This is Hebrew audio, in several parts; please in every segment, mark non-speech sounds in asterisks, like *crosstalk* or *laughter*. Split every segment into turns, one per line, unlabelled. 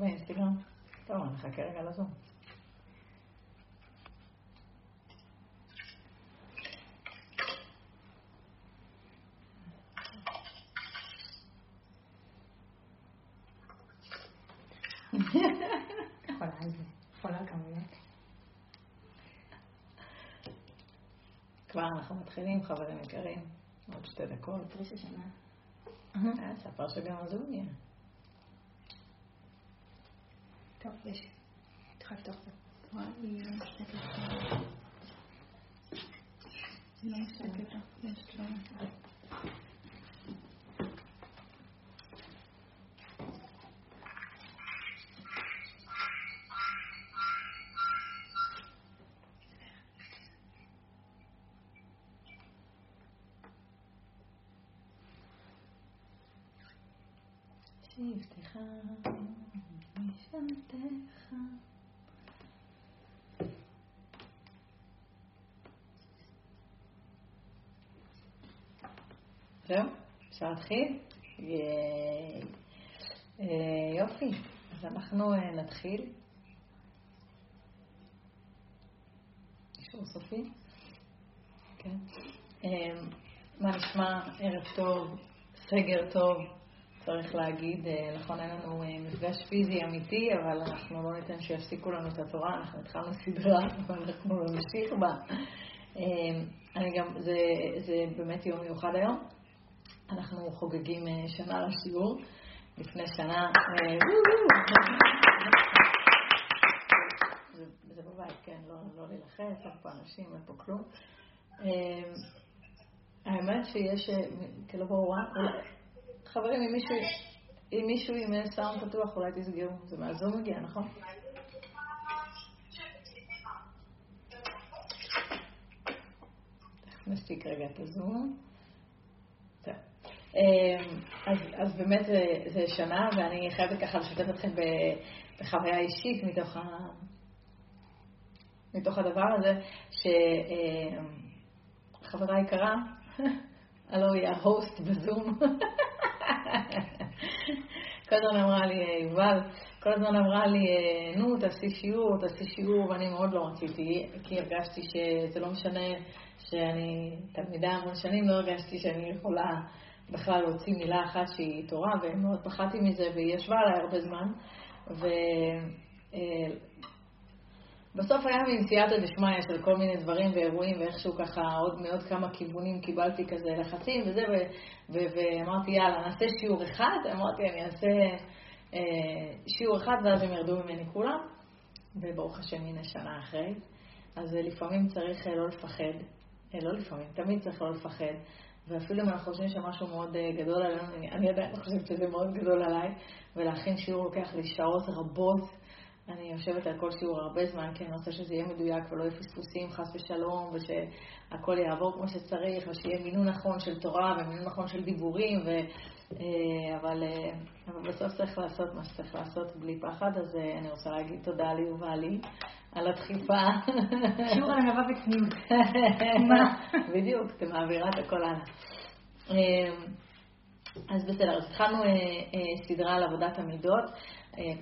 באינסטגרם? טוב, אני מחכה רגע לזום.
יכולה על זה. יכולה כמובן.
כבר אנחנו מתחילים, חברים יקרים. עוד שתי דקות.
פריש השנה.
ספר שגם הזום יהיה.
יש. צריכה לפתוח את. וואי, היא לא משתקת. היא לא משתקת. יש לה.
זהו, אפשר להתחיל? אה, יופי, אז אנחנו אה, נתחיל. אישור סופי? כן. אה, מה נשמע? ערב טוב, סגר טוב. צריך להגיד, אה, נכון, אין לנו אה, מפגש פיזי אמיתי, אבל אנחנו לא ניתן שיפסיקו לנו את התורה, אנחנו התחלנו סדרה ואנחנו נמשיך בה. אה, אני גם, זה, זה באמת יום מיוחד היום. אנחנו חוגגים שנה לשיעור. לפני שנה, זה, בבית, כן, לא, לא להילחץ, אין פה אנשים, אין פה כלום. האמת שיש, כאילו חברים, אם מישהו, אם מישהו עם סאונד פתוח, אולי תסגרו. זה מהזום מגיע, נכון? נשתיק רגע את הזום. אז, אז באמת זה, זה שנה, ואני חייבת ככה לשתף אתכם בחוויה אישית מתוך, ה, מתוך הדבר הזה, שחברה יקרה, *laughs* הלו היא ההוסט בזום. *laughs* כל הזמן אמרה לי, יובל, כל הזמן אמרה לי, נו, תעשי שיעור, תעשי שיעור, ואני מאוד לא רציתי, כי הרגשתי שזה לא משנה שאני תלמידה המון שנים, לא הרגשתי שאני יכולה בכלל להוציא מילה אחת שהיא תורה, ומאוד פחדתי מזה, והיא ישבה עליי הרבה זמן. ו... בסוף היה מין סייעתא דשמיא של כל מיני דברים ואירועים, ואיכשהו ככה עוד מעוד כמה כיוונים קיבלתי כזה לחצים וזה, ואמרתי, יאללה, נעשה שיעור אחד, אמרתי, אני אעשה אה, שיעור אחד ואז הם ירדו ממני כולם, וברוך השם, הנה שנה אחרי. אז אה, לפעמים צריך אה, לא לפחד, אה, לא לפעמים, תמיד צריך לא לפחד. ואפילו אם אנחנו חושבים שמשהו מאוד גדול עלינו, אני, אני עדיין חושבת שזה מאוד גדול עליי, ולהכין שיעור לוקח לי שעות רבות. אני יושבת על כל שיעור הרבה זמן, כי אני רוצה שזה יהיה מדויק ולא יהיו פספוסים, חס ושלום, ושהכול יעבור כמו שצריך, ושיהיה מינון נכון של תורה ומינון נכון של דיבורים, ו... אה, אבל, אה, אבל בסוף צריך לעשות מה שצריך לעשות בלי פחד, אז אה, אני רוצה להגיד תודה ליובלי על הדחיפה.
שיעור ענווה וצניעות. *laughs*
בדיוק, אתה מעבירה את הכל הלאה. אז בסדר, אז התחלנו סדרה על עבודת המידות.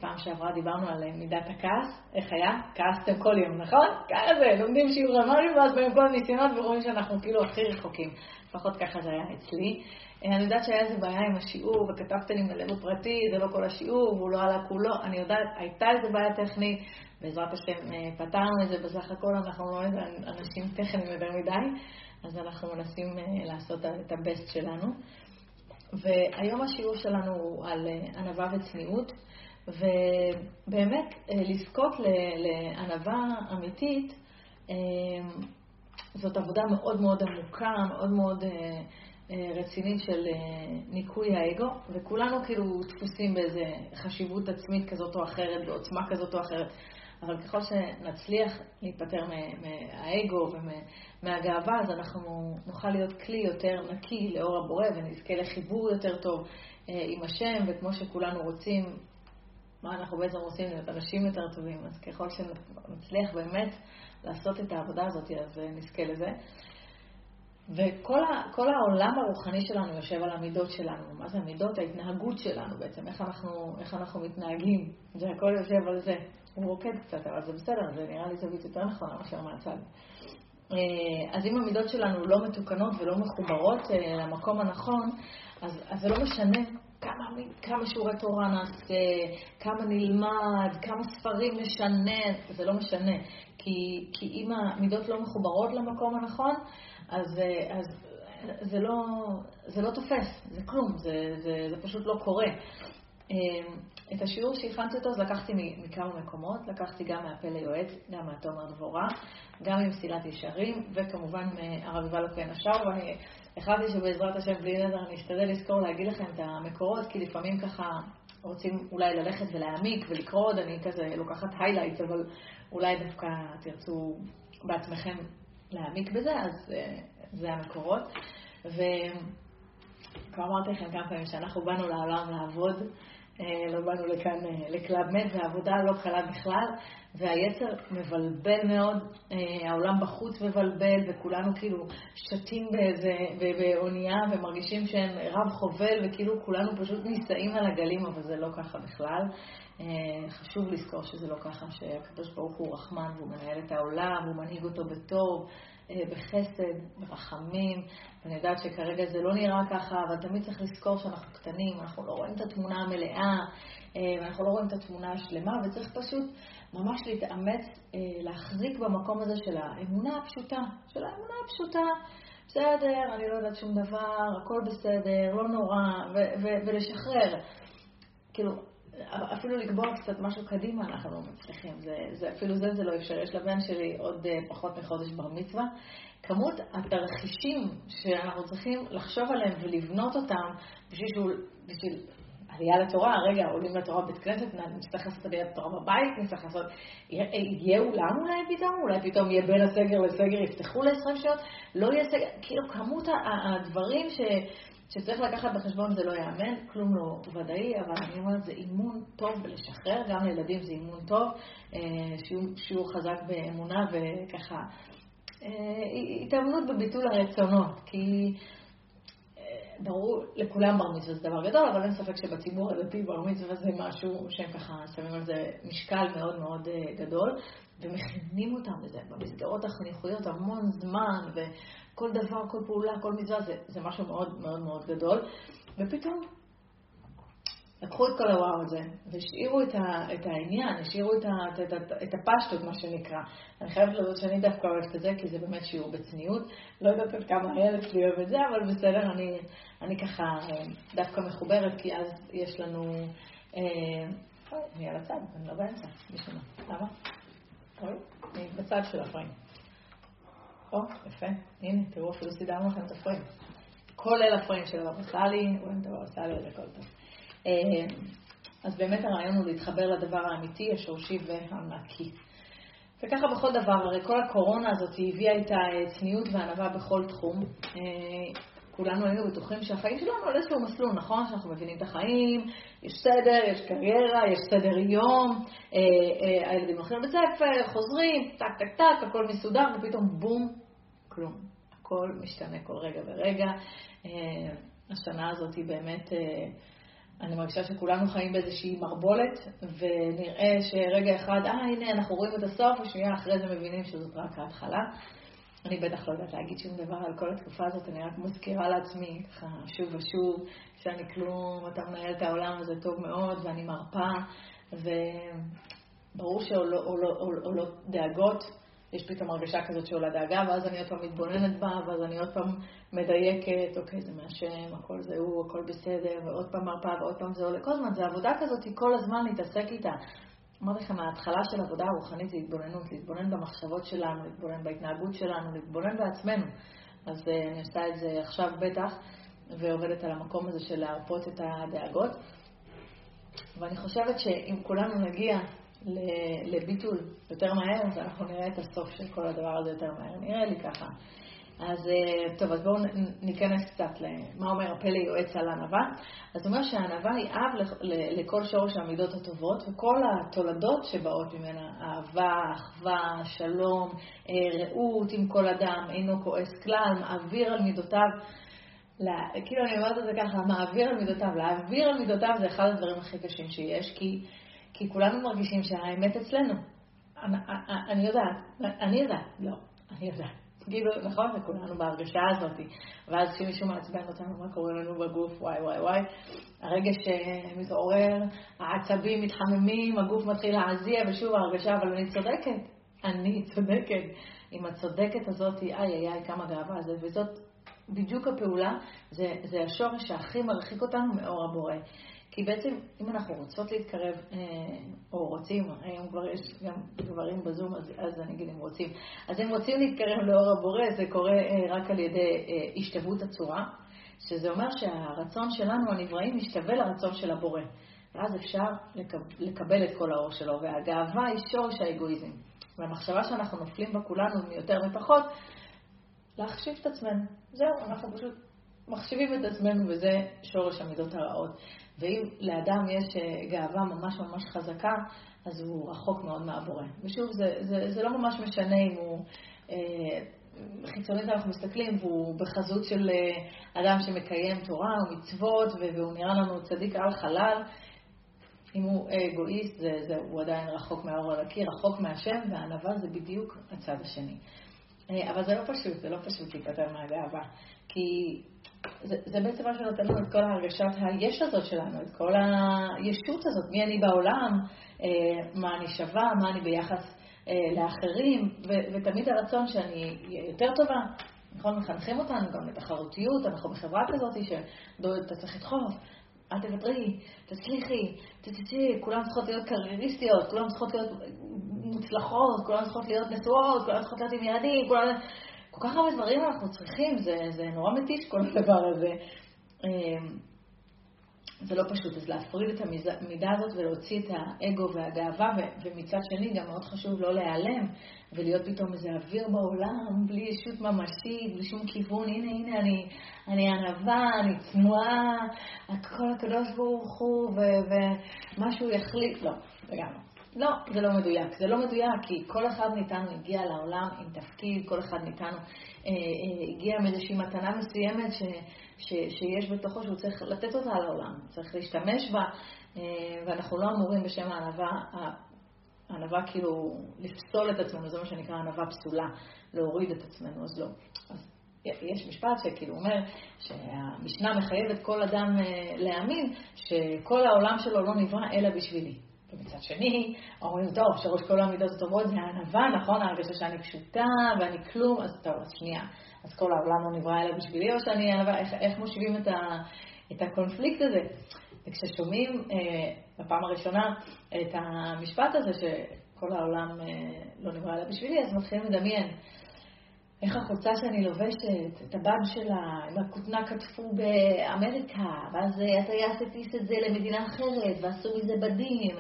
פעם שעברה דיברנו על מידת הכעס, איך היה? כעסתם כל יום, נכון? ככה זה, לומדים שיעור אמרים ואז באים כל הניסיונות ורואים שאנחנו כאילו הכי רחוקים. לפחות ככה זה היה אצלי. אני יודעת שהיה איזה בעיה עם השיעור, וכתבת לי מלא בפרטי, זה לא כל השיעור, והוא לא עלה כולו. אני יודעת, הייתה איזה בעיה טכנית, בעזרת השם פתרנו את זה, בסך הכל אנחנו לא איזה אנשים טכניים יותר מדי, אז אנחנו מנסים לעשות את הבסט שלנו. והיום השיעור שלנו הוא על ענווה וצניעות. ובאמת, לזכות לענווה אמיתית, זאת עבודה מאוד מאוד עמוקה, מאוד מאוד רצינית של ניקוי האגו, וכולנו כאילו דפוסים באיזה חשיבות עצמית כזאת או אחרת, בעוצמה כזאת או אחרת. אבל ככל שנצליח להיפטר מהאגו ומהגאווה, אז אנחנו נוכל להיות כלי יותר נקי לאור הבורא ונזכה לחיבור יותר טוב עם השם, וכמו שכולנו רוצים מה אנחנו בעצם רוצים להיות אנשים יותר טובים, אז ככל שנצליח באמת לעשות את העבודה הזאת, אז נזכה לזה. וכל העולם הרוחני שלנו יושב על המידות שלנו. מה זה המידות? ההתנהגות שלנו בעצם, איך אנחנו, איך אנחנו מתנהגים. זה הכל יושב על זה. הוא רוקד קצת, אבל זה בסדר, זה נראה לי זווית יותר נכונה מאשר מהצד. אה, אז אם המידות שלנו לא מתוקנות ולא מחוברות אה, למקום הנכון, אז, אז זה לא משנה כמה, כמה שיעורי תורה נעשה, כמה נלמד, כמה ספרים נשנה, זה לא משנה. כי, כי אם המידות לא מחוברות למקום הנכון, אז, אז זה, לא, זה לא תופס, זה כלום, זה, זה, זה פשוט לא קורה. אמ, את השיעור שהכנתי אותו, אז לקחתי מכמה מקומות, לקחתי גם מהפה ליועץ, גם מהתומר דבורה, גם ממסילת ישרים, וכמובן מהרב יובל כהן השאר, ואני החלטתי שבעזרת השם בלי נדר אני אשתדל לזכור להגיד לכם את המקורות, כי לפעמים ככה רוצים אולי ללכת ולהעמיק ולקרוא עוד, אני כזה לוקחת highlights, אבל אולי דווקא תרצו בעצמכם להעמיק בזה, אז אה, זה המקורות. וכבר אמרתי לכם כמה פעמים שאנחנו באנו לעולם לעבוד, לא באנו לכאן אה, ל Club Med, והעבודה לא קלה בכלל, והיצר מבלבל מאוד, העולם בחוץ מבלבל, וכולנו כאילו שטים באיזה, באונייה ומרגישים שהם רב חובל, וכאילו כולנו פשוט נישאים על הגלים, אבל זה לא ככה בכלל. אה, חשוב לזכור שזה לא ככה, שהקדוש ברוך הוא רחמן והוא מנהל את העולם, הוא מנהיג אותו בטוב, אה, בחסד, ברחמים. ואני יודעת שכרגע זה לא נראה ככה, אבל תמיד צריך לזכור שאנחנו קטנים, אנחנו לא רואים את התמונה המלאה, אה, ואנחנו לא רואים את התמונה השלמה, וצריך פשוט ממש להתאמץ להחזיק במקום הזה של האמונה הפשוטה, של האמונה הפשוטה. בסדר, אני לא יודעת שום דבר, הכל בסדר, לא נורא, ולשחרר. כאילו, אפילו לקבוע קצת משהו קדימה אנחנו לא מצליחים. זה, זה, אפילו זה זה לא אפשר. יש לבן שלי עוד uh, פחות מחודש בר מצווה. כמות התרחישים שאנחנו צריכים לחשוב עליהם ולבנות אותם בשביל, שהוא, בשביל עלייה לתורה, רגע, עולים לתורה בבית כנסת, נצטרך לעשות עליית תורה בבית, נצטרך לעשות... יהיה אולם אולי פתאום? אולי פתאום יהיה בין הסגר לסגר, יפתחו ל-20 שעות? לא יהיה סגר? כאילו, כמות הדברים ש... שצריך לקחת בחשבון זה לא ייאמן, כלום לא ודאי, אבל אני אומרת, זה אימון טוב בלשחרר, גם לילדים זה אימון טוב, אה, שיעור חזק באמונה וככה, אה, התאמנות בביטול הרצונות, כי אה, ברור, לכולם בר מצווה זה דבר גדול, אבל אין ספק שבציבור הדתי בר מצווה זה משהו שהם ככה שמים על זה משקל מאוד מאוד גדול, ומכינים אותם לזה במסגרות החינוכיות המון זמן, כל דבר, כל פעולה, כל מצווה, זה, זה משהו מאוד מאוד מאוד גדול. ופתאום לקחו את כל הוואו הזה, והשאירו את, ה, את העניין, השאירו את, ה, את, את, את הפשטות, מה שנקרא. אני חייבת לדעת שאני דווקא אוהבת את זה, כי זה באמת שיעור בצניעות. לא יודעת עד כמה הילד שלי אוהב את זה, אבל בסדר, אני, אני ככה אה, דווקא מחוברת, כי אז יש לנו... אה, אני על הצד, אני לא באמצע, מה. למה? אני בצד של הפריים. או, יפה. הנה, תראו, אפילו סידרנו לכם את הפריים. כולל הפריים של הבבא סאלי, רואים את הבבא סאלי, זה הכל טוב. אה, אז באמת הרעיון הוא להתחבר לדבר האמיתי, השורשי והנקי. וככה בכל דבר, הרי כל הקורונה הזאת הביאה איתה צניעות וענווה בכל תחום. אה, כולנו היינו בטוחים שהחיים שלנו על איזשהו מסלול, נכון? שאנחנו מבינים את החיים, יש סדר, יש קריירה, יש סדר יום, אה, אה, הילדים הולכים לבית ספר, חוזרים, טק טק טק, הכל מסודר, ופתאום בום, כלום. הכל משתנה כל רגע ורגע. אה, השנה הזאת היא באמת, אה, אני מרגישה שכולנו חיים באיזושהי מערבולת, ונראה שרגע אחד, אה, הנה, אנחנו רואים את הסוף, ושנייה אחרי זה מבינים שזאת רק ההתחלה. אני בטח לא יודעת להגיד שום דבר על כל התקופה הזאת, אני רק מזכירה לעצמי, ככה, שוב ושוב, שאני כלום, אתה מנהל את העולם הזה טוב מאוד, ואני מרפה, וברור שעולות דאגות, יש פתאום הרגשה כזאת שעולה דאגה, ואז אני עוד פעם מתבוננת בה, ואז אני עוד פעם מדייקת, אוקיי, זה מהשם, הכל זה הוא, הכל בסדר, ועוד פעם מרפה, ועוד פעם זה עולה. כל הזמן, זה עבודה כזאת, כל הזמן להתעסק איתה. אמרתי לכם, ההתחלה של עבודה רוחנית זה התבוננות, להתבונן במחשבות שלנו, להתבונן בהתנהגות שלנו, להתבונן בעצמנו. אז uh, אני עושה את זה עכשיו בטח, ועובדת על המקום הזה של להרפות את הדאגות. ואני חושבת שאם כולנו נגיע לביטול יותר מהר, אז אנחנו נראה את הסוף של כל הדבר הזה יותר מהר. נראה לי ככה. אז אה, טוב, אז בואו ניכנס קצת למה אומר הפלא יועץ על ענווה. אז הוא אומר שהענווה היא אב לכל שורש המידות הטובות, וכל התולדות שבאות ממנה, אהבה, אחווה, שלום, אה, רעות עם כל אדם, אינו כועס כלל, מעביר על מידותיו. לה, כאילו אני אומרת את זה ככה, מעביר על מידותיו. להעביר על מידותיו זה אחד הדברים הכי קשים שיש, כי, כי כולנו מרגישים שהאמת אצלנו. אני, אני יודעת, אני יודעת, לא, אני יודעת. כאילו, נכון, וכולנו בהרגשה הזאת. ואז כשמישהו מעצבן אותנו, מה קורה לנו בגוף, וואי וואי וואי, הרגש מתעורר, העצבים מתחממים, הגוף מתחיל להזיע, ושוב ההרגשה, אבל אני צודקת, אני צודקת. עם הצודקת הזאת, איי איי איי, כמה גאווה זה, וזאת בדיוק הפעולה, זה, זה השורש שהכי מרחיק אותנו מאור הבורא. כי בעצם, אם אנחנו רוצות להתקרב, אה, או רוצים, היום כבר יש גם גברים בזום, אז, אז אני אגיד אם רוצים, אז אם רוצים להתקרב לאור הבורא, זה קורה אה, רק על ידי אה, השתוות הצורה, שזה אומר שהרצון שלנו, הנבראים, משתווה לרצון של הבורא. ואז אפשר לקבל את כל האור שלו, והגאווה היא שורש האגואיזם. והמחשבה שאנחנו נופלים בה כולנו, מיותר מפחות, להחשיב את עצמנו. זהו, אנחנו פשוט מחשיבים את עצמנו, וזה שורש המידות הרעות. ואם לאדם יש אה, גאווה ממש ממש חזקה, אז הוא רחוק מאוד מהבורא. ושוב, זה, זה, זה לא ממש משנה אם הוא... אה, חיצונית אנחנו מסתכלים, והוא בחזות של אה, אדם שמקיים תורה ומצוות, והוא נראה לנו צדיק על חלל. אם הוא אגואיסט, זה, זה, הוא עדיין רחוק מהאור על הקיר, רחוק מהשם, והענווה זה בדיוק הצד השני. אבל זה לא פשוט, זה לא פשוט להיפטר מהגאווה. כי זה, בעצם מה שנותן לנו את כל ההרגשת היש הזאת שלנו, את כל הישות הזאת, מי אני בעולם, אה, מה אני שווה, מה אני ביחס אה, לאחרים, ו, ותמיד הרצון שאני אהיה יותר טובה. נכון, מחנכים אותנו גם לתחרותיות, אנחנו בחברה כזאת שאתה צריך לדחוף, אל תוותרי, תצליחי, תצאי, כולן צריכות להיות קרייריסטיות, כולן צריכות להיות מוצלחות, כולן צריכות להיות נשואות, כולן צריכות להיות עם ילדים, כולן... כל כך הרבה דברים אנחנו צריכים, זה, זה נורא מתיש כל הדבר הזה. אמ, זה לא פשוט, אז להפריד את המידה הזאת ולהוציא את האגו והגאווה, ומצד שני גם מאוד חשוב לא להיעלם ולהיות פתאום איזה אוויר בעולם, בלי ישות ממשית, בלי שום כיוון, הנה, הנה, אני, אני ענווה, אני צנועה, הכל הקדוש ברוך הוא, ומשהו יחליט, לא, לגמרי. לא, זה לא מדויק. זה לא מדויק, כי כל אחד מאיתנו הגיע לעולם עם תפקיד, כל אחד מאיתנו אה, אה, הגיע מאיזושהי מתנה מסוימת ש, ש, שיש בתוכו שהוא צריך לתת אותה לעולם, צריך להשתמש בה, אה, ואנחנו לא אמורים בשם הענווה, הענווה כאילו לפסול את עצמנו, זה מה שנקרא ענווה פסולה, להוריד את עצמנו, אז לא. אז יש משפט שכאילו אומר שהמשנה מחייבת כל אדם אה, להאמין שכל העולם שלו לא נברא אלא בשבילי. ומצד שני, אומרים, טוב, שורש כל המידות הטובות זה הענווה, נכון? ההרגשה שאני פשוטה ואני כלום, אז טוב, אז שנייה. אז כל העולם לא נברא אלא בשבילי, או שאני ענווה, איך, איך מושיבים את, ה, את הקונפליקט הזה? וכששומעים אה, בפעם הראשונה את המשפט הזה, שכל העולם אה, לא נברא אלא בשבילי, אז מתחילים לדמיין. איך החולצה שאני לובשת, את הבד שלה, עם הכותנה כתפו באמריקה, ואז הטייס הטיס את זה למדינה אחרת, ועשו מזה בדים,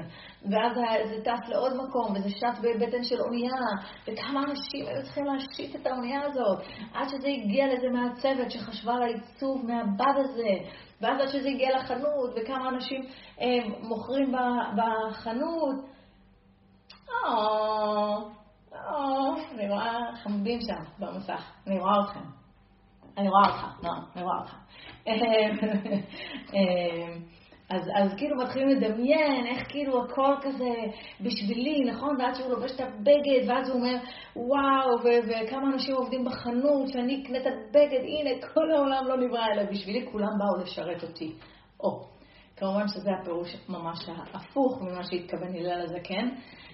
ואז זה טס לעוד מקום, וזה שט בבטן של אונייה, וכמה אנשים היו צריכים להשית את האונייה הזאת, עד שזה הגיע לאיזה מעצבת שחשבה על העיצוב מהבד הזה, ואז עד שזה הגיע לחנות, וכמה אנשים אה, מוכרים בחנות. Oh. או, אני רואה חמודים שם במסך, אני רואה אתכם. אני רואה אותך, לא, אני רואה אותך. אז, אז כאילו מתחילים לדמיין איך כאילו הכל כזה בשבילי, נכון? ואז שהוא לובש את הבגד, ואז הוא אומר, וואו, וכמה אנשים עובדים בחנות, שאני אקנה את הבגד, הנה, כל העולם לא נברא אלא בשבילי, כולם באו לשרת אותי. או, כמובן שזה הפירוש ממש ההפוך ממה שהתכוון הלל הזקן.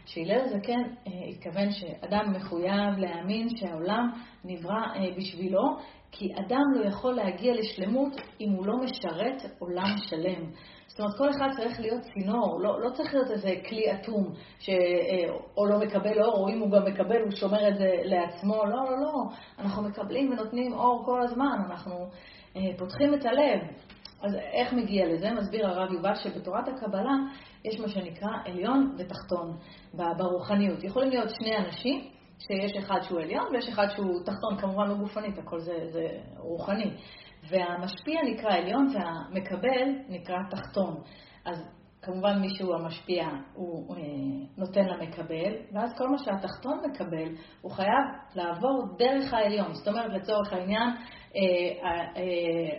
שהלל הזקן אה, התכוון שאדם מחויב להאמין שהעולם נברא אה, בשבילו, כי אדם לא יכול להגיע לשלמות אם הוא לא משרת עולם שלם. זאת אומרת, כל אחד צריך להיות צינור, לא, לא צריך להיות איזה כלי אטום, שאו אה, לא מקבל אור, או אם הוא גם מקבל, הוא שומר את זה לעצמו. לא, לא, לא. אנחנו מקבלים ונותנים אור כל הזמן, אנחנו פותחים את הלב. אז איך מגיע לזה? מסביר הרב יובל שבתורת הקבלה יש מה שנקרא עליון ותחתון ברוחניות. יכולים להיות שני אנשים שיש אחד שהוא עליון ויש אחד שהוא תחתון, כמובן לא גופנית, הכל זה, זה רוחני. והמשפיע נקרא עליון והמקבל נקרא תחתון. אז כמובן מישהו המשפיע הוא אה, נותן למקבל, ואז כל מה שהתחתון מקבל, הוא חייב לעבור דרך העליון. זאת אומרת, לצורך העניין,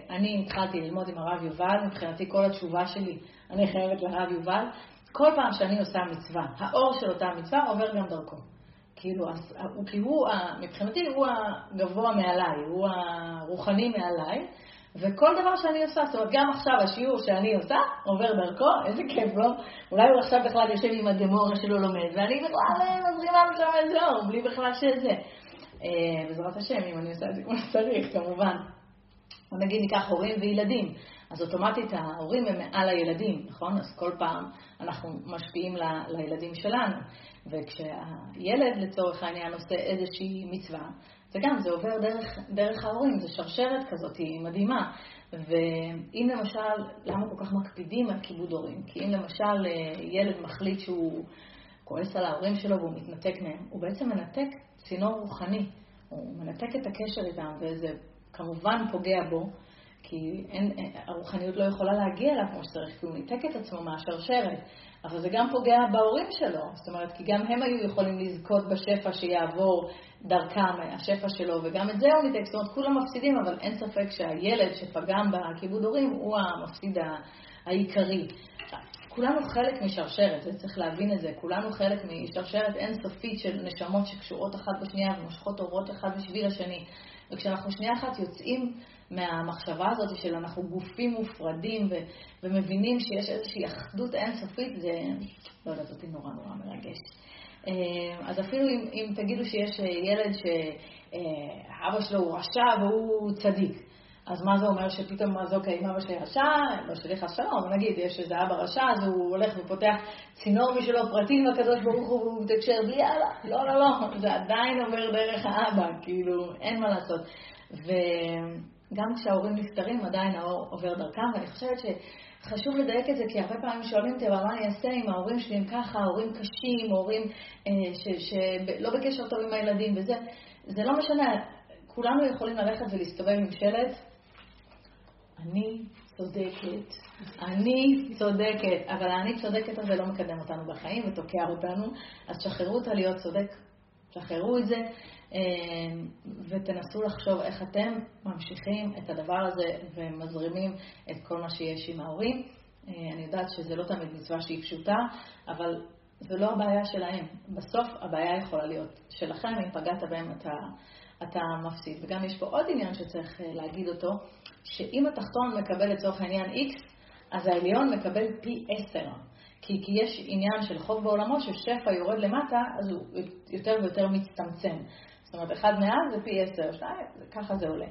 אני התחלתי ללמוד עם הרב יובל, מבחינתי כל התשובה שלי, אני חייבת לרב יובל. כל פעם שאני עושה מצווה, האור של אותה מצווה עובר גם דרכו. כאילו, כי הוא, מבחינתי הוא הגבוה מעליי, הוא הרוחני מעליי, וכל דבר שאני עושה, זאת אומרת, גם עכשיו השיעור שאני עושה עובר דרכו, איזה כיף, לא? אולי הוא עכשיו בכלל יושב עם הגמורה שלו לומד, ואני בכלל אה, מזרימה לו שם איזה אור, בלי בכלל שזה. אה, בעזרת השם, אם אני עושה את זה כמו שצריך, כמובן. או נגיד ניקח הורים וילדים, אז אוטומטית ההורים הם מעל הילדים, נכון? אז כל פעם אנחנו משפיעים ל, לילדים שלנו. וכשהילד לצורך העניין עושה איזושהי מצווה, וגם זה עובר דרך, דרך ההורים, זו שרשרת כזאת, היא מדהימה. ואם למשל, למה כל כך מקפידים על כיבוד הורים? כי אם למשל אה, ילד מחליט שהוא כועס על ההורים שלו והוא מתנתק מהם, הוא בעצם מנתק צינור רוחני, הוא מנתק את הקשר איתם, וזה כמובן פוגע בו, כי אין, הרוחניות לא יכולה להגיע אליו כמו שצריך, כי הוא ניתק את עצמו מהשרשרת. אבל זה גם פוגע בהורים שלו, זאת אומרת, כי גם הם היו יכולים לזכות בשפע שיעבור דרכם, השפע שלו, וגם את זה הוא ניתק, זאת אומרת, כולם מפסידים, אבל אין ספק שהילד שפגם בכיבוד הורים הוא המפסיד העיקרי. כולנו חלק משרשרת, וצריך להבין את זה, כולנו חלק משרשרת אינסופית של נשמות שקשורות אחת בשנייה ומושכות אורות אחד בשביל השני. וכשאנחנו שנייה אחת יוצאים מהמחשבה הזאת של אנחנו גופים מופרדים ו- ומבינים שיש איזושהי אחדות אינסופית, זה, לא יודעת, אותי נורא נורא מרגש. אה, אז אפילו אם, אם תגידו שיש ילד שאבא שלו הוא רשע והוא צדיק, אז מה זה אומר שפתאום, אז אוקיי, אם אבא שלי רשע, לא שליח השלום, נגיד, יש איזה אבא רשע, אז הוא הולך ופותח צינור משלו פרטי עם הקדוש ברוך הוא, והוא מתקשר בלי יאללה, לא, לא, לא, זה עדיין עובר דרך האבא, כאילו, אין מה לעשות. וגם כשההורים נפטרים, עדיין האור עובר דרכם, ואני חושבת שחשוב לדייק את זה, כי הרבה פעמים שואלים אותי, מה אני אעשה אם ההורים שלי הם ככה, הורים קשים, הורים אה, שלא בקשר טוב עם הילדים? וזה, זה לא משנה, כולנו יכולים ללכת ולהסתובב עם שלט אני צודקת, אני צודקת, אבל אני צודקת הזה לא מקדם אותנו בחיים ותוקע אותנו, אז שחררו אותה להיות צודק, שחררו את זה אה, ותנסו לחשוב איך אתם ממשיכים את הדבר הזה ומזרימים את כל מה שיש עם ההורים. אה, אני יודעת שזה לא תמיד מצווה שהיא פשוטה, אבל זו לא הבעיה שלהם. בסוף הבעיה יכולה להיות שלכם, אם פגעת בהם אתה, אתה מפסיד. וגם יש פה עוד עניין שצריך אה, להגיד אותו, שאם התחתון מקבל לצורך העניין X, אז העליון מקבל פי 10. כי, כי יש עניין של חוק בעולמו, ששפע יורד למטה, אז הוא יותר ויותר מצטמצם. זאת אומרת, אחד מעל זה פי 10, שתיים, ככה זה עולה.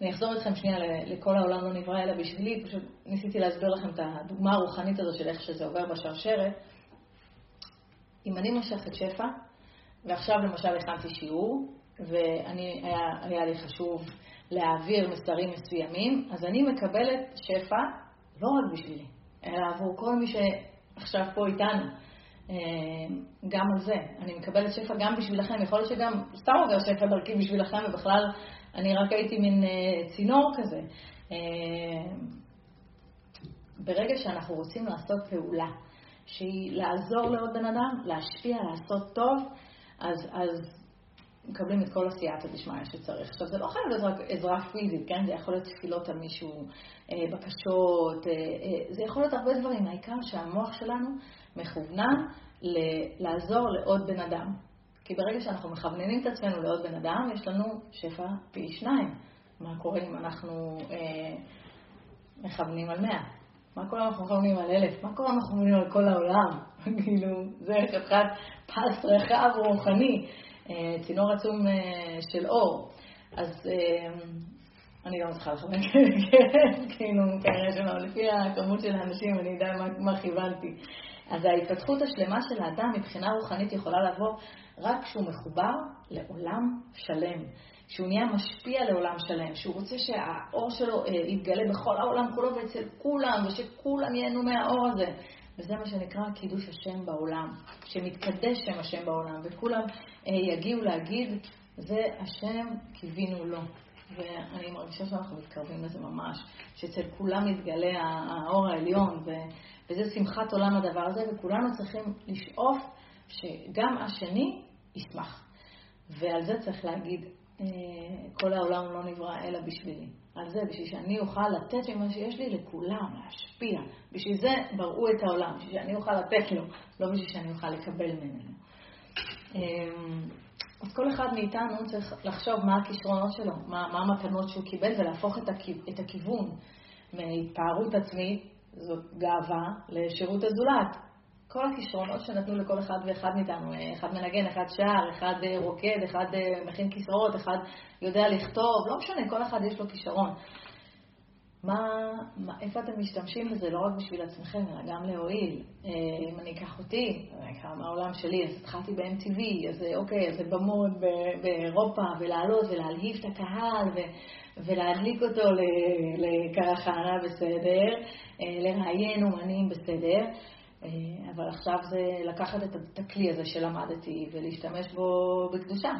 אני אחזור איתכם שנייה לכל העולם לא נברא אלא בשבילי, פשוט ניסיתי להסביר לכם את הדוגמה הרוחנית הזו של איך שזה עובר בשרשרת. אם אני מושכת שפע, ועכשיו למשל הכנתי שיעור, ואני, היה, היה לי חשוב להעביר מסרים מסוימים, אז אני מקבלת שפע לא רק בשבילי, אלא עבור כל מי שעכשיו פה איתנו. אה, גם על זה. אני מקבלת שפע גם בשבילכם, יכול להיות שגם סתם עובר שפע דרכי בשבילכם, ובכלל אני רק הייתי מין אה, צינור כזה. אה, ברגע שאנחנו רוצים לעשות פעולה, שהיא לעזור לעוד בן אדם, להשפיע, לעשות טוב, אז, אז מקבלים את כל הסייעתא דשמיא שצריך. עכשיו, זה לא חייב להיות רק עזרה פיזית, כן? זה יכול להיות תפילות על מישהו, אה, בקשות, אה, אה, זה יכול להיות הרבה דברים. העיקר שהמוח שלנו מכוונן לעזור לעוד בן אדם. כי ברגע שאנחנו מכווננים את עצמנו לעוד בן אדם, יש לנו שפע פי שניים. מה קורה אם אנחנו אה, מכוונים על מאה? מה קורה אם אנחנו מכוונים על אלף? מה קורה אם אנחנו מכוונים על כל העולם? *laughs* כאילו, זה חתיכת פס רחב רוחני. אה, צינור עצום אה, של אור. אז אה, אני לא מצליחה לכוון, כאילו, כנראה שלא, לפי הכמות של האנשים אני מה, מה כיוונתי. אז ההתפתחות השלמה של האדם מבחינה רוחנית יכולה לבוא רק כשהוא מחובר לעולם שלם, שהוא נהיה משפיע לעולם שלם, שהוא רוצה שהאור שלו יתגלה בכל העולם כולו ואצל כולם, ושכולם ייהנו מהאור הזה. וזה מה שנקרא קידוש השם בעולם, שמתקדש שם השם בעולם, וכולם אה, יגיעו להגיד, זה השם קיווינו לו. ואני מרגישה שאנחנו מתקרבים לזה ממש, שאצל כולם מתגלה האור העליון, וזה שמחת עולם הדבר הזה, וכולנו צריכים לשאוף שגם השני ישמח. ועל זה צריך להגיד, אה, כל העולם לא נברא אלא בשבילי. על זה, בשביל שאני אוכל לתת ממה שיש לי לכולם, להשפיע. בשביל זה בראו את העולם, בשביל שאני אוכל לתת לו, לא בשביל שאני אוכל לקבל ממנו. אמ, אז כל אחד מאיתנו צריך לחשוב מה הכישרונות שלו, מה, מה המתנות שהוא קיבל, ולהפוך את, הכיו, את הכיוון מהתפארות עצמית, זאת גאווה, לשירות הזולת. כל הכישרונות שנתנו לכל אחד ואחד מאיתנו, אחד מנגן, אחד שר, אחד אה, רוקד, אחד אה, מכין כיסאות, אחד יודע לכתוב, לא משנה, כל אחד יש לו כישרון. מה, מה, איפה אתם משתמשים בזה, לא רק בשביל עצמכם, אלא גם להועיל. אה, אם אני אקח אותי, מהעולם שלי, אז התחלתי ב-MTV, אז אוקיי, אז זה במוד באירופה, ולעלות ולהלהיב את הקהל, ו, ולהדליק אותו לקרחנה, בסדר, לראיין אומנים, בסדר. אה, אבל עכשיו זה לקחת את הכלי הזה שלמדתי ולהשתמש בו בקדושה.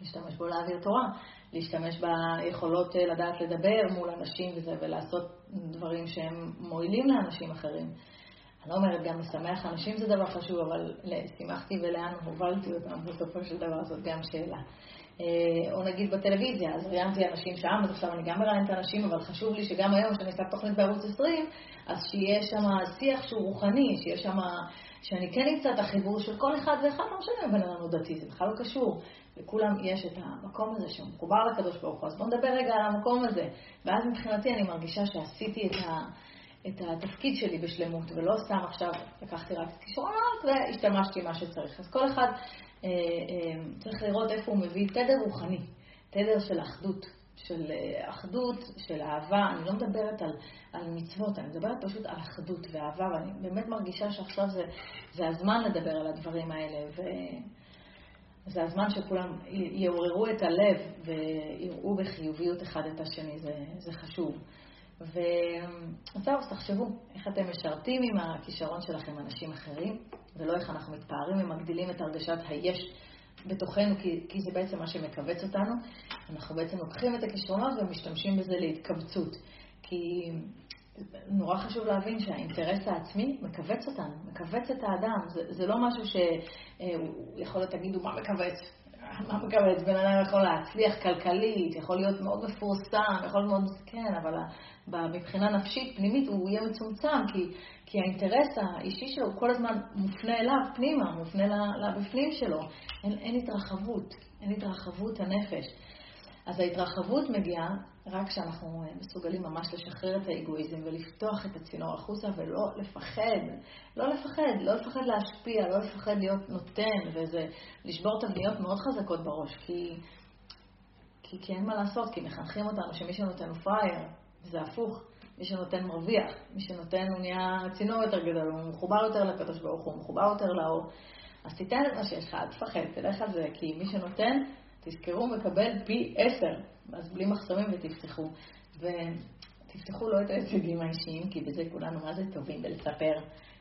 להשתמש בו להעביר תורה, להשתמש ביכולות אה, לדעת לדבר מול אנשים וזה, ולעשות דברים שהם מועילים לאנשים אחרים. אני לא אומרת גם לשמח אנשים זה דבר חשוב, אבל שימחתי ולאן הובלתי אותם בסופו של דבר זאת גם שאלה. אה, או נגיד בטלוויזיה, אז ראיינתי אנשים שם, אז עכשיו אני גם מראיינת אנשים, אבל חשוב לי שגם היום, כשאני עושה תוכנית בערוץ 20, אז שיהיה שם שיח שהוא רוחני, שיהיה שם, שאני כן אמצא את החיבור של כל אחד ואחד, לא משנה אם בן אדם דתי, זה בכלל לא קשור. לכולם יש את המקום הזה שהוא מחובר לקדוש ברוך הוא, אז בואו נדבר רגע על המקום הזה. ואז מבחינתי אני מרגישה שעשיתי את ה... את התפקיד שלי בשלמות, ולא סתם עכשיו לקחתי רק את כישרונות והשתמשתי מה שצריך. אז כל אחד צריך לראות איפה הוא מביא תדר רוחני, תדר של אחדות, של אה, אחדות, של אהבה. אני לא מדברת על, על מצוות, אני מדברת פשוט על אחדות ואהבה, ואני באמת מרגישה שעכשיו זה, זה הזמן לדבר על הדברים האלה. ו... זה הזמן שכולם יעוררו את הלב ויראו בחיוביות אחד את השני, זה, זה חשוב. וזהו, תחשבו איך אתם משרתים עם הכישרון שלכם אנשים אחרים, ולא איך אנחנו מתפארים ומגדילים את הרגשת היש בתוכנו, כי, כי זה בעצם מה שמכווץ אותנו. אנחנו בעצם לוקחים את הכישרונות ומשתמשים בזה להתכווצות. כי נורא חשוב להבין שהאינטרס העצמי מכווץ אותנו, מכווץ את האדם. זה, זה לא משהו שהוא יכול להיות, תגידו, מה מכווץ? מה מכווץ? בן אדם יכול להצליח כלכלית, יכול להיות מאוד מפורסם, יכול להיות מאוד... כן, אבל מבחינה נפשית, פנימית, הוא יהיה מצומצם, כי, כי האינטרס האישי שלו הוא כל הזמן מופנה אליו פנימה, מופנה לבפנים שלו. אין, אין התרחבות, אין התרחבות הנפש. אז ההתרחבות מגיעה רק כשאנחנו מסוגלים ממש לשחרר את האגואיזם ולפתוח את הצינור החוצה ולא לפחד, לא לפחד, לא לפחד להשפיע, לא לפחד להיות נותן, וזה לשבור תבניות מאוד חזקות בראש, כי, כי, כי אין מה לעשות, כי מחנכים אותנו שמי שנותן הוא פראייר, זה הפוך. מי שנותן מרוויח, מי שנותן הוא נהיה צינור יותר גדול, הוא מחובר יותר לקדוש ברוך הוא, מחובר יותר לאור. אז תיתן את מה שיש לך, אל תפחד, תלך על זה, כי מי שנותן, תזכרו, מקבל פי עשר. אז בלי מחסומים ותפתחו. ותפתחו לא את ההישגים האישיים, כי בזה כולנו מה זה טובים בלספר.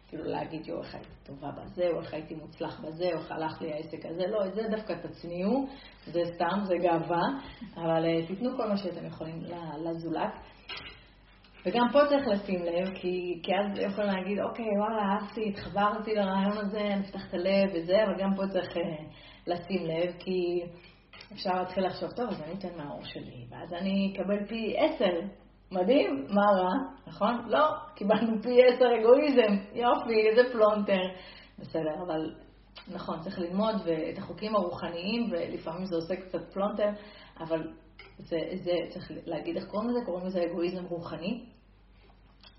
כאילו להגיד, יו, איך הייתי טובה בזה, או איך הייתי מוצלח בזה, או איך הלך לי העסק הזה. לא, את זה דווקא תצניעו, זה סתם, זה גאווה, אבל uh, תיתנו כל מה שאתם יכולים לזולת. וגם פה צריך לשים לב, כי, כי אז יכולים להגיד, אוקיי, וואלה, אהבתי, התחברתי לרעיון הזה, נפתח את הלב וזה, אבל גם פה צריך uh, לשים לב, כי אפשר להתחיל לחשוב, טוב, אז אני אתן מהאור שלי, ואז אני אקבל פי עשר. מדהים, מה רע, נכון? לא, קיבלנו פי עשר אגואיזם, יופי, איזה פלונטר. בסדר, אבל נכון, צריך ללמוד את החוקים הרוחניים, ולפעמים זה עושה קצת פלונטר, אבל זה, זה, צריך להגיד איך קוראים לזה, קוראים לזה אגואיזם רוחני.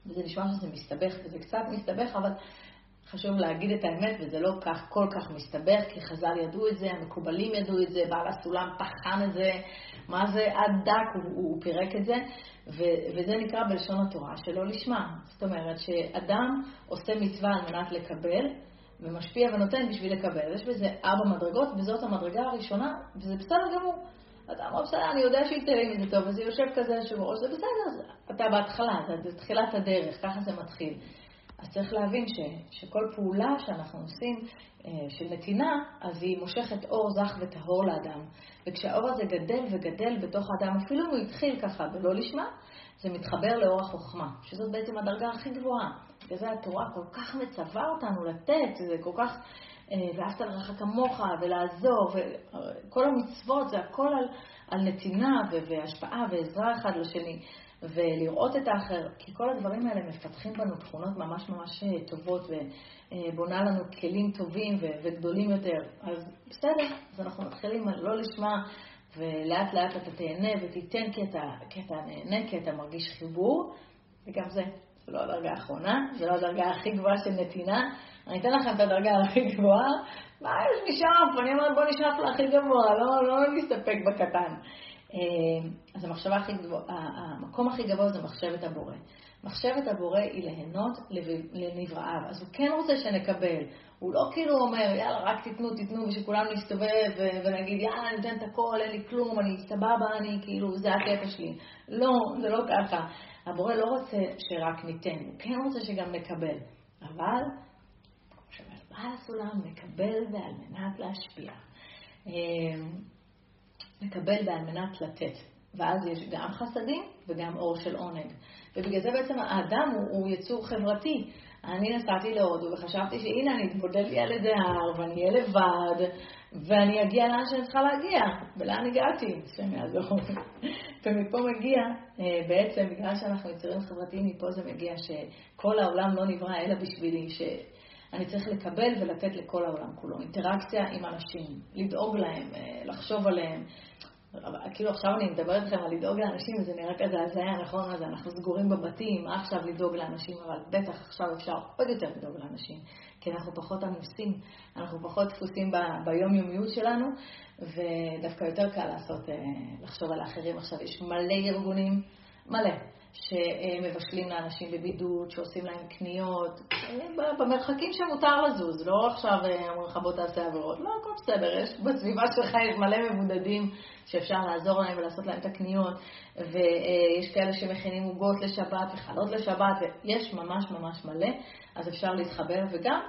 וזה נשמע שזה מסתבך, וזה קצת מסתבך, אבל חשוב להגיד את האמת, וזה לא כך, כל כך מסתבך, כי חז"ל ידעו את זה, המקובלים ידעו את זה, בעל הסולם טחן את זה, מה זה עד דק, הוא, הוא פירק את זה, ו, וזה נקרא בלשון התורה שלא לשמה. זאת אומרת שאדם עושה מצווה על מנת לקבל, ומשפיע ונותן בשביל לקבל. יש בזה ארבע מדרגות, וזאת המדרגה הראשונה, וזה בסדר גמור. אדם אומר, בסדר, אני יודע שיצא לי מזה טוב, וזה יושב כזה שבראש, זה בסדר, אתה בהתחלה, זה תחילת הדרך, ככה זה מתחיל. אז צריך להבין ש, שכל פעולה שאנחנו עושים אה, של נתינה, אז היא מושכת אור זך וטהור לאדם. וכשהאור הזה גדל וגדל בתוך האדם, אפילו אם הוא התחיל ככה ולא לשמה, זה מתחבר לאור החוכמה, שזאת בעצם הדרגה הכי גבוהה. וזה התורה כל כך מצווה אותנו לתת, זה כל כך, אה, ואהבת לרעך כמוך, ולעזור, וכל המצוות, זה הכל על, על נתינה והשפעה ועזרה אחד לשני. ולראות את האחר, כי כל הדברים האלה מפתחים בנו תכונות ממש ממש אה, טובות ובונה לנו כלים טובים וגדולים יותר. אז בסדר, אז אנחנו מתחילים לא לשמה, ולאט לאט אתה תהנה ותיתן כי אתה, כי אתה נהנה, כי אתה מרגיש חיבור, וגם זה, זה לא הדרגה האחרונה, זה לא הדרגה הכי גבוהה של נתינה. אני אתן לכם את הדרגה הכי גבוהה, מה יש לי שם? אני אומרת בוא נשאף להכי גבוה, לא, לא נסתפק בקטן. אה, אז המחשבה הכי גבוה, המקום הכי גבוה זה מחשבת הבורא. מחשבת הבורא היא ליהנות לנבראיו, אז הוא כן רוצה שנקבל. הוא לא כאילו אומר, יאללה, רק תיתנו, תיתנו, ושכולם נסתובב ונגיד, יאללה, אני נותן את הכל, אין לי כלום, אני סבבה, אני כאילו, זה הקטע שלי. לא, זה לא ככה. הבורא לא רוצה שרק ניתן, הוא כן רוצה שגם נקבל. אבל, כמו שאומר בעל הסולם, נקבל ועל מנת להשפיע. לקבל על מנת לתת. ואז יש גם חסדים וגם אור של עונג. ובגלל זה בעצם האדם הוא, הוא יצור חברתי. אני נסעתי להודו וחשבתי שהנה אני אתבודד לי על איזה הר ואני אהיה לבד ואני אגיע לאן שאני צריכה להגיע. ולאן הגעתי? השם יעזור. *laughs* ומפה מגיע, אה, בעצם בגלל שאנחנו יצורים חברתיים, מפה זה מגיע שכל העולם לא נברא אלא בשבילי, שאני צריך לקבל ולתת לכל העולם כולו. אינטראקציה עם אנשים, לדאוג להם, אה, לחשוב עליהם. כאילו עכשיו אני מדברת איתכם על לדאוג לאנשים, וזה נראה כזה הזיה, נכון? אז אנחנו סגורים בבתים, מה עכשיו לדאוג לאנשים? אבל בטח עכשיו אפשר עוד יותר לדאוג לאנשים, כי אנחנו פחות עמוסים, אנחנו פחות דפוסים ביומיומיות שלנו, ודווקא יותר קל לעשות, אה, לחשוב על האחרים. עכשיו יש מלא ארגונים, מלא. שמבשלים לאנשים בבידוד, שעושים להם קניות, במרחקים שמותר לזוז, לא עכשיו אה, אומרים לך בוא תעשה עבירות, לא, הכל בסדר, יש בסביבה שלך יש מלא מבודדים שאפשר לעזור להם ולעשות להם את הקניות, ויש כאלה שמכינים עוגות לשבת וחלות לשבת, ויש ממש ממש מלא, אז אפשר להתחבר, וגם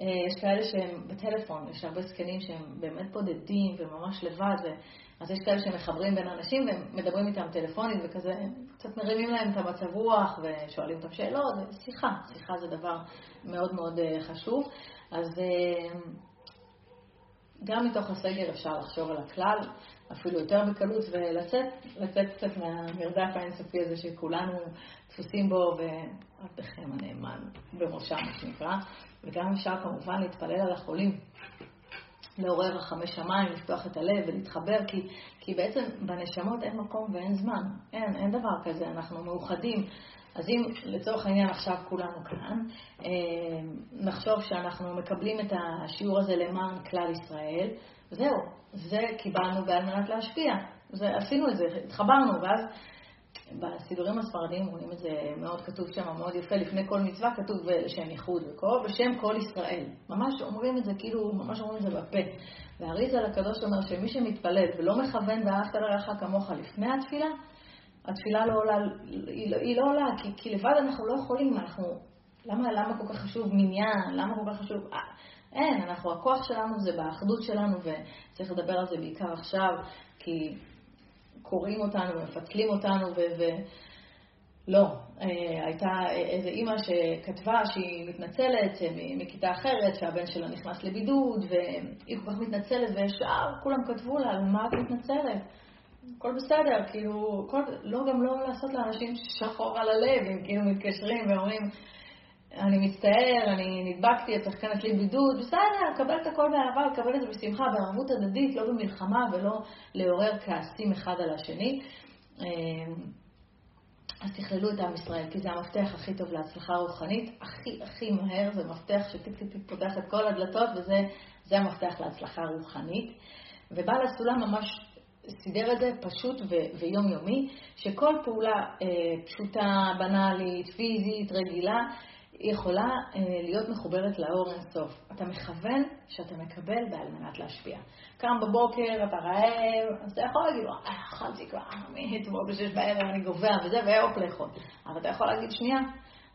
אה, יש כאלה שהם בטלפון, יש הרבה זקנים שהם באמת בודדים וממש לבד, אז יש כאלה שמחברים בין אנשים ומדברים איתם טלפונית וכזה, קצת מרימים להם את המצב רוח ושואלים אותם שאלות, שיחה, שיחה זה דבר מאוד מאוד אה, חשוב. אז אה, גם מתוך הסגר אפשר לחשוב על הכלל, אפילו יותר בקלות, ולצאת לצאת קצת מהמרדף האינסופי הזה שכולנו דפוסים בו, ועבדכם הנאמן בראשם, מה שנקרא, וגם אפשר כמובן להתפלל על החולים. לעורר רחמי שמיים, לפתוח את הלב ולהתחבר, כי, כי בעצם בנשמות אין מקום ואין זמן. אין, אין דבר כזה, אנחנו מאוחדים. אז אם לצורך העניין עכשיו כולנו כאן, אה, נחשוב שאנחנו מקבלים את השיעור הזה למען כלל ישראל, זהו, זה קיבלנו בעל מנת להשפיע. זה, עשינו את זה, התחברנו, ואז בסידורים הספרדיים רואים את זה מאוד כתוב שם, מאוד יפה, לפני כל מצווה כתוב לשם ייחוד וקרוב, בשם כל ישראל. ממש אומרים את זה, כאילו, ממש אומרים את זה בפה. והאריזה לקדוש אומר שמי שמתפלל ולא מכוון ואהבת לרעך כמוך לפני התפילה, התפילה לא עולה, היא לא, היא לא עולה, כי, כי לבד אנחנו לא יכולים, אנחנו, למה, למה כל כך חשוב מניין, למה כל כך חשוב, אה, אין, אנחנו, הכוח שלנו זה באחדות שלנו, וצריך לדבר על זה בעיקר עכשיו, כי קוראים אותנו, מפצלים אותנו, ו... ו... לא, אה, הייתה איזו אימא שכתבה שהיא מתנצלת אה, מכיתה אחרת, שהבן שלה נכנס לבידוד, והיא כל כך מתנצלת, וישר כולם כתבו לה, על מה את מתנצלת? הכל בסדר, כאילו, כל, לא, גם לא לעשות לאנשים שחור על הלב, הם כאילו מתקשרים ואומרים, אני מצטער, אני נדבקתי, את להיכנס לי בידוד, בסדר, קבל את הכל באהבה, קבל את זה בשמחה, בערבות הדדית, לא במלחמה ולא לעורר כעסים אחד על השני. אמ, אז תכללו את עם ישראל, כי זה המפתח הכי טוב להצלחה רוחנית, הכי הכי מהר, זה מפתח שטיק טיק טיק פותח את כל הדלתות, וזה המפתח להצלחה רוחנית. ובעל הסולם ממש סידר את זה פשוט ו- ויומיומי, שכל פעולה אה, פשוטה, בנאלית, פיזית, רגילה, יכולה אה, להיות מחוברת לאור אינסוף. אתה מכוון שאתה מקבל ועל מנת להשפיע. קם בבוקר, אתה רעב, אז אתה יכול להגיד, אה, אכלתי כבר מאתמול בשש בערב, אני גובע וזה, והופ לאכול. אבל אתה יכול להגיד, שנייה,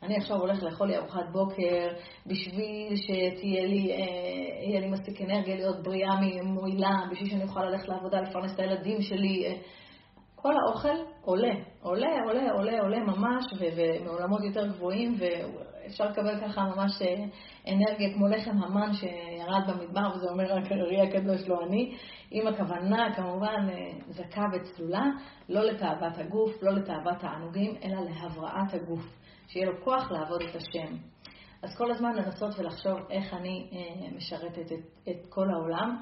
אני עכשיו הולך לאכול לי ארוחת בוקר בשביל שתהיה לי, אה, לי מספיק אנרגיה להיות בריאה מועילה, בשביל שאני אוכל ללכת לעבודה, לפרנס את הילדים שלי. אה, כל האוכל עולה, עולה, עולה, עולה, עולה ממש, ומעולמות יותר גבוהים, ואפשר לקבל ככה ממש אה, אנרגיה כמו לחם המן שירד במדבר, וזה אומר רק הרי הקדוש לא אני, עם הכוונה כמובן אה, זכה וצלולה, לא לתאוות הגוף, לא לתאוות הענוגים, אלא להבראת הגוף, שיהיה לו כוח לעבוד את השם. אז כל הזמן לנסות ולחשוב איך אני אה, משרתת את, את כל העולם,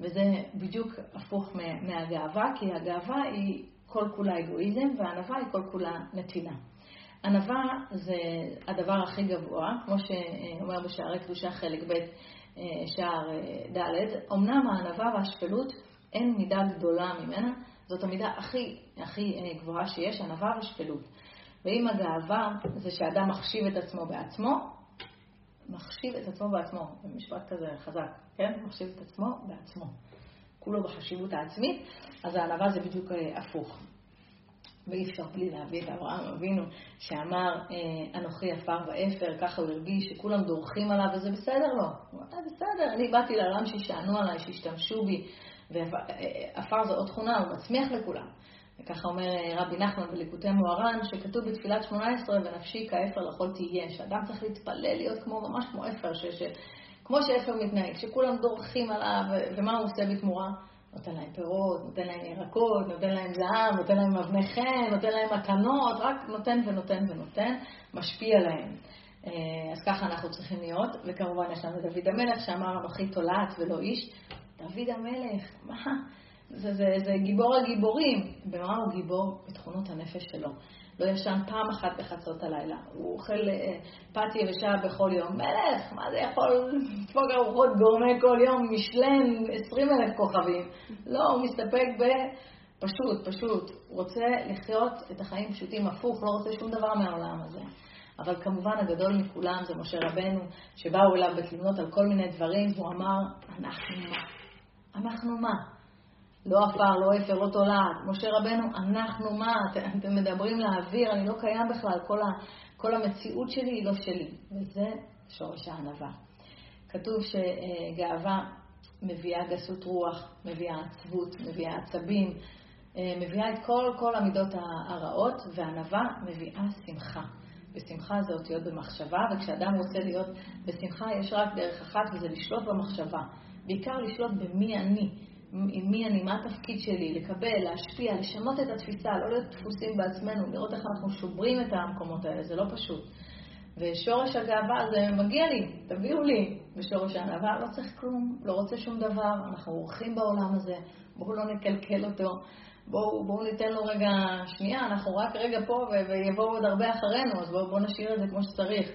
וזה בדיוק הפוך מהגאווה, כי הגאווה היא כל כולה אגואיזם, והענווה היא כל כולה נתינה. ענווה זה הדבר הכי גבוה, כמו שאומר בשערי קדושה חלק ב', אה, שער אה, ד', אמנם הענווה והשפלות אין מידה גדולה ממנה, זאת המידה הכי, הכי אה, גבוהה שיש, ענווה ושפלות. ואם הגאווה זה שאדם מחשיב את עצמו בעצמו, מחשיב את עצמו בעצמו, זה משפט כזה חזק, כן? מחשיב את עצמו בעצמו. כולו בחשיבות העצמית, אז הענווה זה בדיוק הפוך. ואי אפשר בלי להביא את אברהם אבינו, שאמר, אה, אנוכי עפר ואפר, ככה הוא הרגיש שכולם דורכים עליו, וזה בסדר לו. הוא אמר, בסדר, אני באתי לעולם שישענו עליי, שישתמשו בי, ועפר זו עוד תכונה, הוא מצמיח לכולם. וככה אומר אה, רבי נחמן בליקוטי מוהר"ן, שכתוב בתפילת 18, ונפשי כאפר לכל תהיה, שאדם צריך להתפלל, להיות כמו, ממש כמו אפר, ש, ש, כמו שאפר מתנהג, שכולם דורכים עליו, ומה הוא עושה בתמורה? נותן להם פירות, נותן להם ירקות, נותן להם זהב, נותן להם אבני חן, נותן להם מתנות, רק נותן ונותן ונותן, משפיע להם. אה, אז ככה אנחנו צריכים להיות, וכמובן יש לנו דוד המלך שאמר אנוכי תולעת ולא איש. דוד המלך, מה? זה, זה, זה גיבור הגיבורים. במה הוא גיבור? בתכונות הנפש שלו. לא ישן פעם אחת בחצות הלילה. הוא אוכל אה, פת יבשה בכל יום. מלך, מה זה יכול לדפוק ארוחות גורמה כל יום, משלן 20 אלף כוכבים. לא, הוא מסתפק ב... פשוט, פשוט. הוא רוצה לחיות את החיים פשוטים הפוך, לא רוצה שום דבר מהעולם הזה. אבל כמובן הגדול מכולם זה משה רבנו, שבאו אליו בתלונות על כל מיני דברים, והוא אמר, אנחנו מה? אנחנו מה? לא עפר, לא אפר, לא תולעת. משה רבנו, אנחנו מה? אתם, מדברים לאוויר, אני לא קיים בכלל, כל, ה, כל המציאות שלי היא לא שלי. וזה שורש הענווה. כתוב שגאווה מביאה גסות רוח, מביאה עצבות, מביאה עצבים, אה, מביאה את כל, כל המידות הרעות, וענווה מביאה שמחה. ושמחה זה אותיות במחשבה, וכשאדם רוצה להיות בשמחה יש רק דרך אחת, וזה לשלוט במחשבה. בעיקר לשלוט במי אני. עם מי אני, מה התפקיד שלי, לקבל, להשפיע, לשנות את התפיסה, לא להיות דפוסים בעצמנו, לראות איך אנחנו שוברים את המקומות האלה, זה לא פשוט. ושורש הגאווה זה מגיע לי, תביאו לי. ושורש הענווה לא צריך כלום, לא רוצה שום דבר, אנחנו אורחים בעולם הזה, בואו לא נקלקל אותו, בואו בוא ניתן לו רגע שנייה, אנחנו רק רגע פה ויבואו עוד הרבה אחרינו, אז בואו בוא נשאיר את זה כמו שצריך.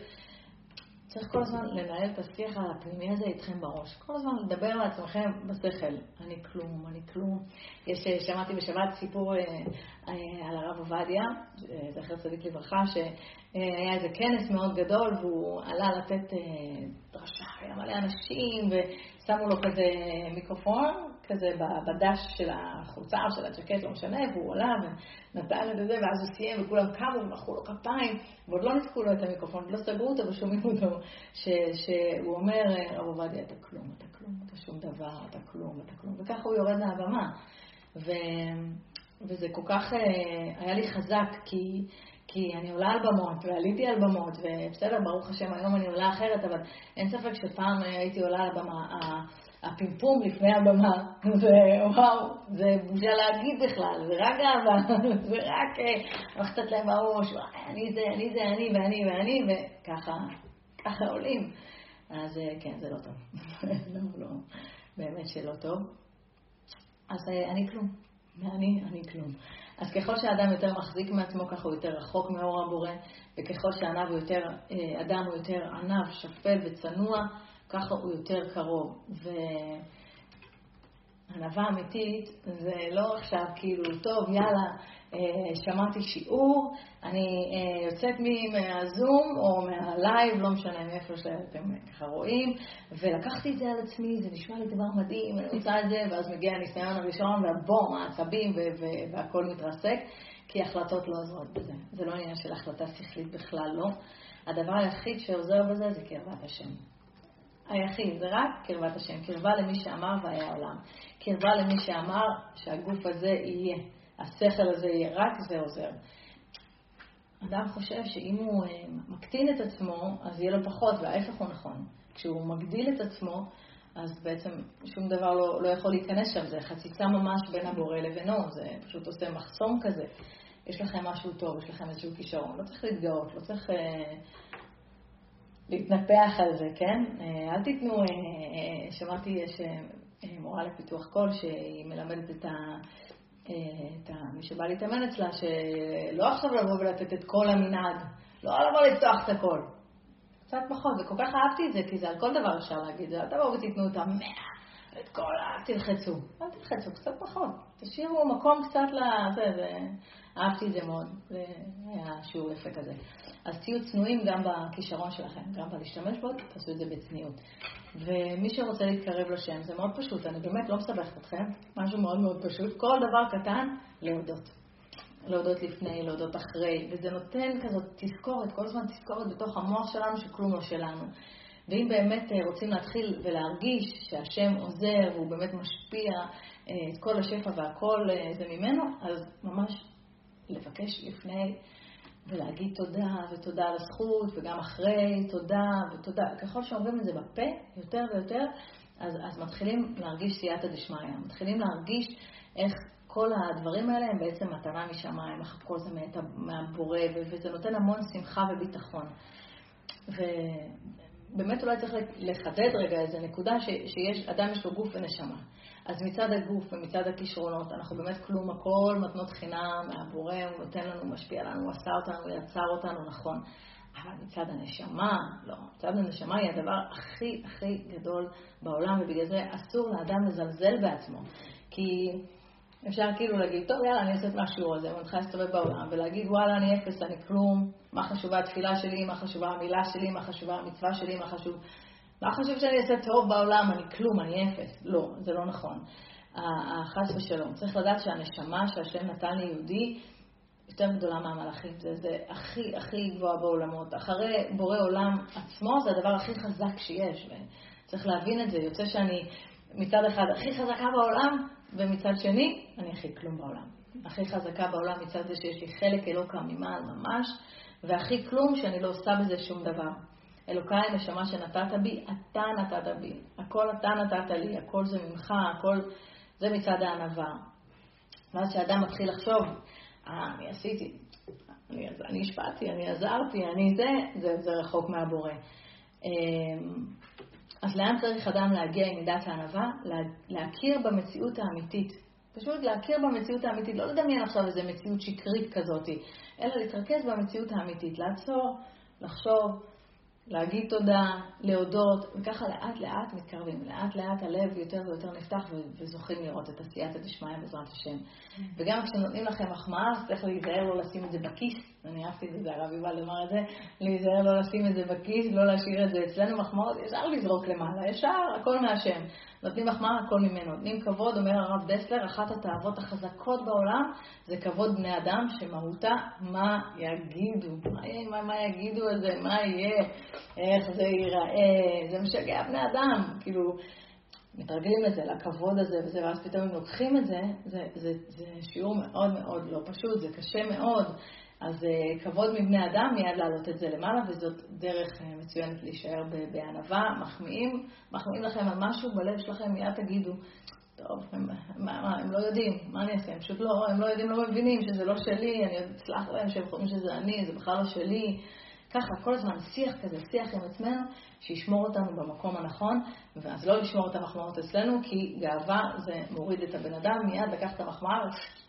צריך כל הזמן לנהל את השיח הפנימי הזה איתכם בראש. כל הזמן לדבר לעצמכם בשכל. אני כלום, אני כלום. יש, אה, שמעתי בשבת סיפור אה, אה, על הרב עובדיה, זכר צדיק לברכה, שהיה איזה כנס מאוד גדול והוא עלה לתת דרשה, היה מלא אנשים ושמו לו כזה מיקרופון כזה בדש של החולצה או של הג'קט, לא משנה, והוא עלה ונתן את זה, ואז הוא סיים וכולם קמו ומחאו לו כפיים, ועוד לא ניתקו לו את המיקרופון, לא סגרו אותו ושומעים אותו, ש, שהוא אומר, רב עובדיה, אתה כלום, אתה כלום, אתה שום דבר, אתה כלום, אתה כלום, וככה הוא יורד מהבמה. ו, וזה כל כך אה, היה לי חזק, כי... כי אני עולה על במות, ועליתי על במות, ובסדר, ברוך השם, היום אני עולה אחרת, אבל אין ספק שפעם הייתי עולה על במה, הפימפום לפני הבמה, זה וואו, זה בושה להגיד בכלל, זה רק גאווה, זה רק לחצת אה, להם בראש, אני זה, אני זה, אני ואני ואני, וככה, ככה עולים. אז אה, כן, זה לא טוב. *laughs* לא, לא, באמת שלא טוב. אז אה, אני כלום. אני, אני כלום. אז ככל שאדם יותר מחזיק מעצמו, ככה הוא יותר רחוק מאור הבורא, וככל שענב יותר, אדם הוא יותר ענב, שפל וצנוע, ככה הוא יותר קרוב. וענווה אמיתית זה לא עכשיו כאילו, טוב, יאללה, אה, שמעתי שיעור, אני אה, יוצאת מהזום או מהלייב, לא משנה מאיפה שאתם ככה רואים, ולקחתי את זה על עצמי, זה נשמע לי דבר מדהים, אני רוצה את זה, ואז מגיע הניסיון הראשון, והבום, העצבים, והכל מתרסק, כי החלטות לא עוזרות בזה. זה לא עניין של החלטה שכלית בכלל, לא. הדבר היחיד שעוזר בזה זה קרבת השם. היחיד, זה רק קרבת השם. קרבה למי שאמר והיה עולם. קרבה למי שאמר שהגוף הזה יהיה, השכל הזה יהיה, רק זה עוזר. אדם חושב שאם הוא אה, מקטין את עצמו, אז יהיה לו פחות, וההפך הוא נכון. כשהוא מגדיל את עצמו, אז בעצם שום דבר לא, לא יכול להיכנס שם, זה חציצה ממש בין הבורא לבינו, זה פשוט עושה מחסום כזה. יש לכם משהו טוב, יש לכם איזשהו כישרון, לא צריך להתגאות, לא צריך אה, להתנפח על זה, כן? אה, אל תיתנו, אה, אה, שמעתי, יש מורה לפיתוח קול שהיא מלמדת את ה... את. מי שבא להתאמן אצלה, שלא עכשיו לבוא ולתת את כל המנעד, לא לבוא לפתוח את הכל. קצת פחות, וכל כך אהבתי את זה, כי זה על כל דבר אפשר להגיד, אל תבואו ותיתנו את המאה, את כל ה... תלחצו. אל תלחצו, קצת פחות. תשאירו מקום קצת לזה, זה... אהבתי את זה מאוד, זה היה שיעור יפה כזה. אז תהיו צנועים גם בכישרון שלכם, גם בלהשתמש בו, תעשו את זה בצניעות. ומי שרוצה להתקרב לשם, זה מאוד פשוט, אני באמת לא מסבכת אתכם, משהו מאוד מאוד פשוט. כל דבר קטן, להודות. להודות לפני, להודות אחרי, וזה נותן כזאת תזכורת, כל הזמן תזכורת בתוך המוח שלנו שכלום לא שלנו. ואם באמת אה, רוצים להתחיל ולהרגיש שהשם עוזר והוא באמת משפיע אה, את כל השפע והכל אה, זה ממנו, אז ממש לבקש לפני ולהגיד תודה ותודה על הזכות וגם אחרי תודה ותודה. ככל שאומרים את זה בפה יותר ויותר, אז, אז מתחילים להרגיש סייעתא דשמיא, מתחילים להרגיש איך כל הדברים האלה הם בעצם מתנה משמיים, איך כל זה מהבורא, וזה נותן המון שמחה וביטחון. ובאמת אולי צריך לחדד רגע איזה נקודה, ש, שיש, אדם יש לו גוף ונשמה. אז מצד הגוף ומצד הכישרונות, אנחנו באמת כלום, הכל מתנות חינם מהבורא, הוא נותן לנו, משפיע לנו, הוא עשה אותנו, הוא יצר אותנו, נכון. אבל מצד הנשמה, לא. מצד הנשמה היא הדבר הכי הכי גדול בעולם, ובגלל זה אסור לאדם לזלזל בעצמו. כי אפשר כאילו להגיד, טוב, יאללה, אני אעשה את מה שהוא הזה, ואני מתחילה להסתובב בעולם, ולהגיד, וואלה, אני אפס, אני כלום, מה חשובה התפילה שלי, מה חשובה המילה שלי, מה חשובה המצווה שלי, מה חשוב... מה חשוב שאני אעשה טוב בעולם, אני כלום, אני אפס. לא, זה לא נכון. חס ושלום. צריך לדעת שהנשמה שהשם נתן ליהודי יותר גדולה מהמלאכים. זה, זה הכי הכי גבוה בעולמות. אחרי בורא עולם עצמו, זה הדבר הכי חזק שיש. וצריך להבין את זה. יוצא שאני מצד אחד הכי חזקה בעולם, ומצד שני, אני הכי כלום בעולם. הכי חזקה בעולם מצד זה שיש לי חלק אלוקה ממעל ממש, והכי כלום שאני לא עושה בזה שום דבר. אלוקיי, נשמה שנתת בי, אתה נתת בי. הכל אתה נתת לי, הכל זה ממך, הכל זה מצד הענווה. ואז כשאדם מתחיל לחשוב, אה, אני עשיתי, אני, אני השפעתי, אני עזרתי, אני זה, זה, זה רחוק מהבורא. אז לאן צריך אדם להגיע עם מידת הענווה? להכיר במציאות האמיתית. פשוט להכיר במציאות האמיתית, לא לדמיין עכשיו איזו מציאות שקרית כזאת, אלא להתרכז במציאות האמיתית, לעצור, לחשוב, להגיד תודה, להודות, וככה לאט לאט מתקרבים. לאט לאט הלב יותר ויותר נפתח וזוכים לראות את עשיית הדשמיא בעזרת השם. Mm. וגם כשנותנים לכם מחמאה, אז צריך להיזהר לא לשים את זה בכיס. אני אהבתי את זה, הרב יובל אמר את זה, להיזהר לא לשים את זה בכיס, לא להשאיר את זה אצלנו מחמאות, ישר לזרוק למעלה, ישר, הכל מהשם. נותנים מחמאה, הכל ממנו. נותנים כבוד, אומר הרב דסלר, אחת התאוות החזקות בעולם זה כבוד בני אדם, שמהותה מה יגידו. מה, מה, מה יגידו על זה, מה יהיה, איך זה ייראה, זה משגע בני אדם. כאילו, מתרגלים לזה, לכבוד הזה וזה, ואז פתאום הם לוקחים את זה, זה, זה, זה שיעור מאוד מאוד לא פשוט, זה קשה מאוד. אז uh, כבוד מבני אדם, מיד להעלות את זה למעלה, וזאת דרך uh, מצוינת להישאר בענווה. מחמיאים, מחמיאים לכם על משהו בלב שלכם, מיד תגידו, טוב, הם, מה, מה, הם לא יודעים, מה אני אעשה? הם פשוט לא, הם לא יודעים, לא מבינים שזה לא שלי, אני עוד אסלח להם שהם חושבים שזה אני, זה בכלל לא שלי. ככה, כל הזמן שיח כזה, שיח עם עצמנו, שישמור אותנו במקום הנכון, ואז לא לשמור את המחמאות אצלנו, כי גאווה זה מוריד את הבן אדם, מיד לקח את המחמאה,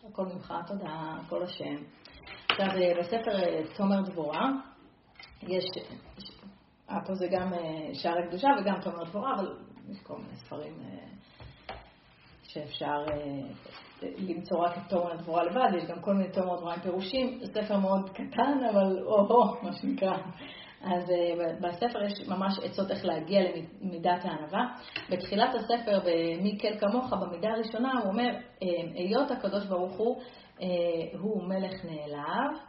הכל ממך, תודה, הכל השם. עכשיו, אה, בספר אה, תומר דבורה, יש, אה, פה זה גם שער הקדושה וגם תומר דבורה, אבל יש כל מיני ספרים שאפשר למצוא רק את תומר דבורה לבד, יש גם כל מיני תומר דבורה עם פירושים, זה ספר מאוד קטן, אבל או-הו, מה שנקרא. אז בספר יש ממש עצות איך להגיע למידת הענווה. בתחילת הספר, במי כל כמוך, במידה הראשונה, הוא אומר, היות הקדוש ברוך הוא אה, הוא מלך נעלב,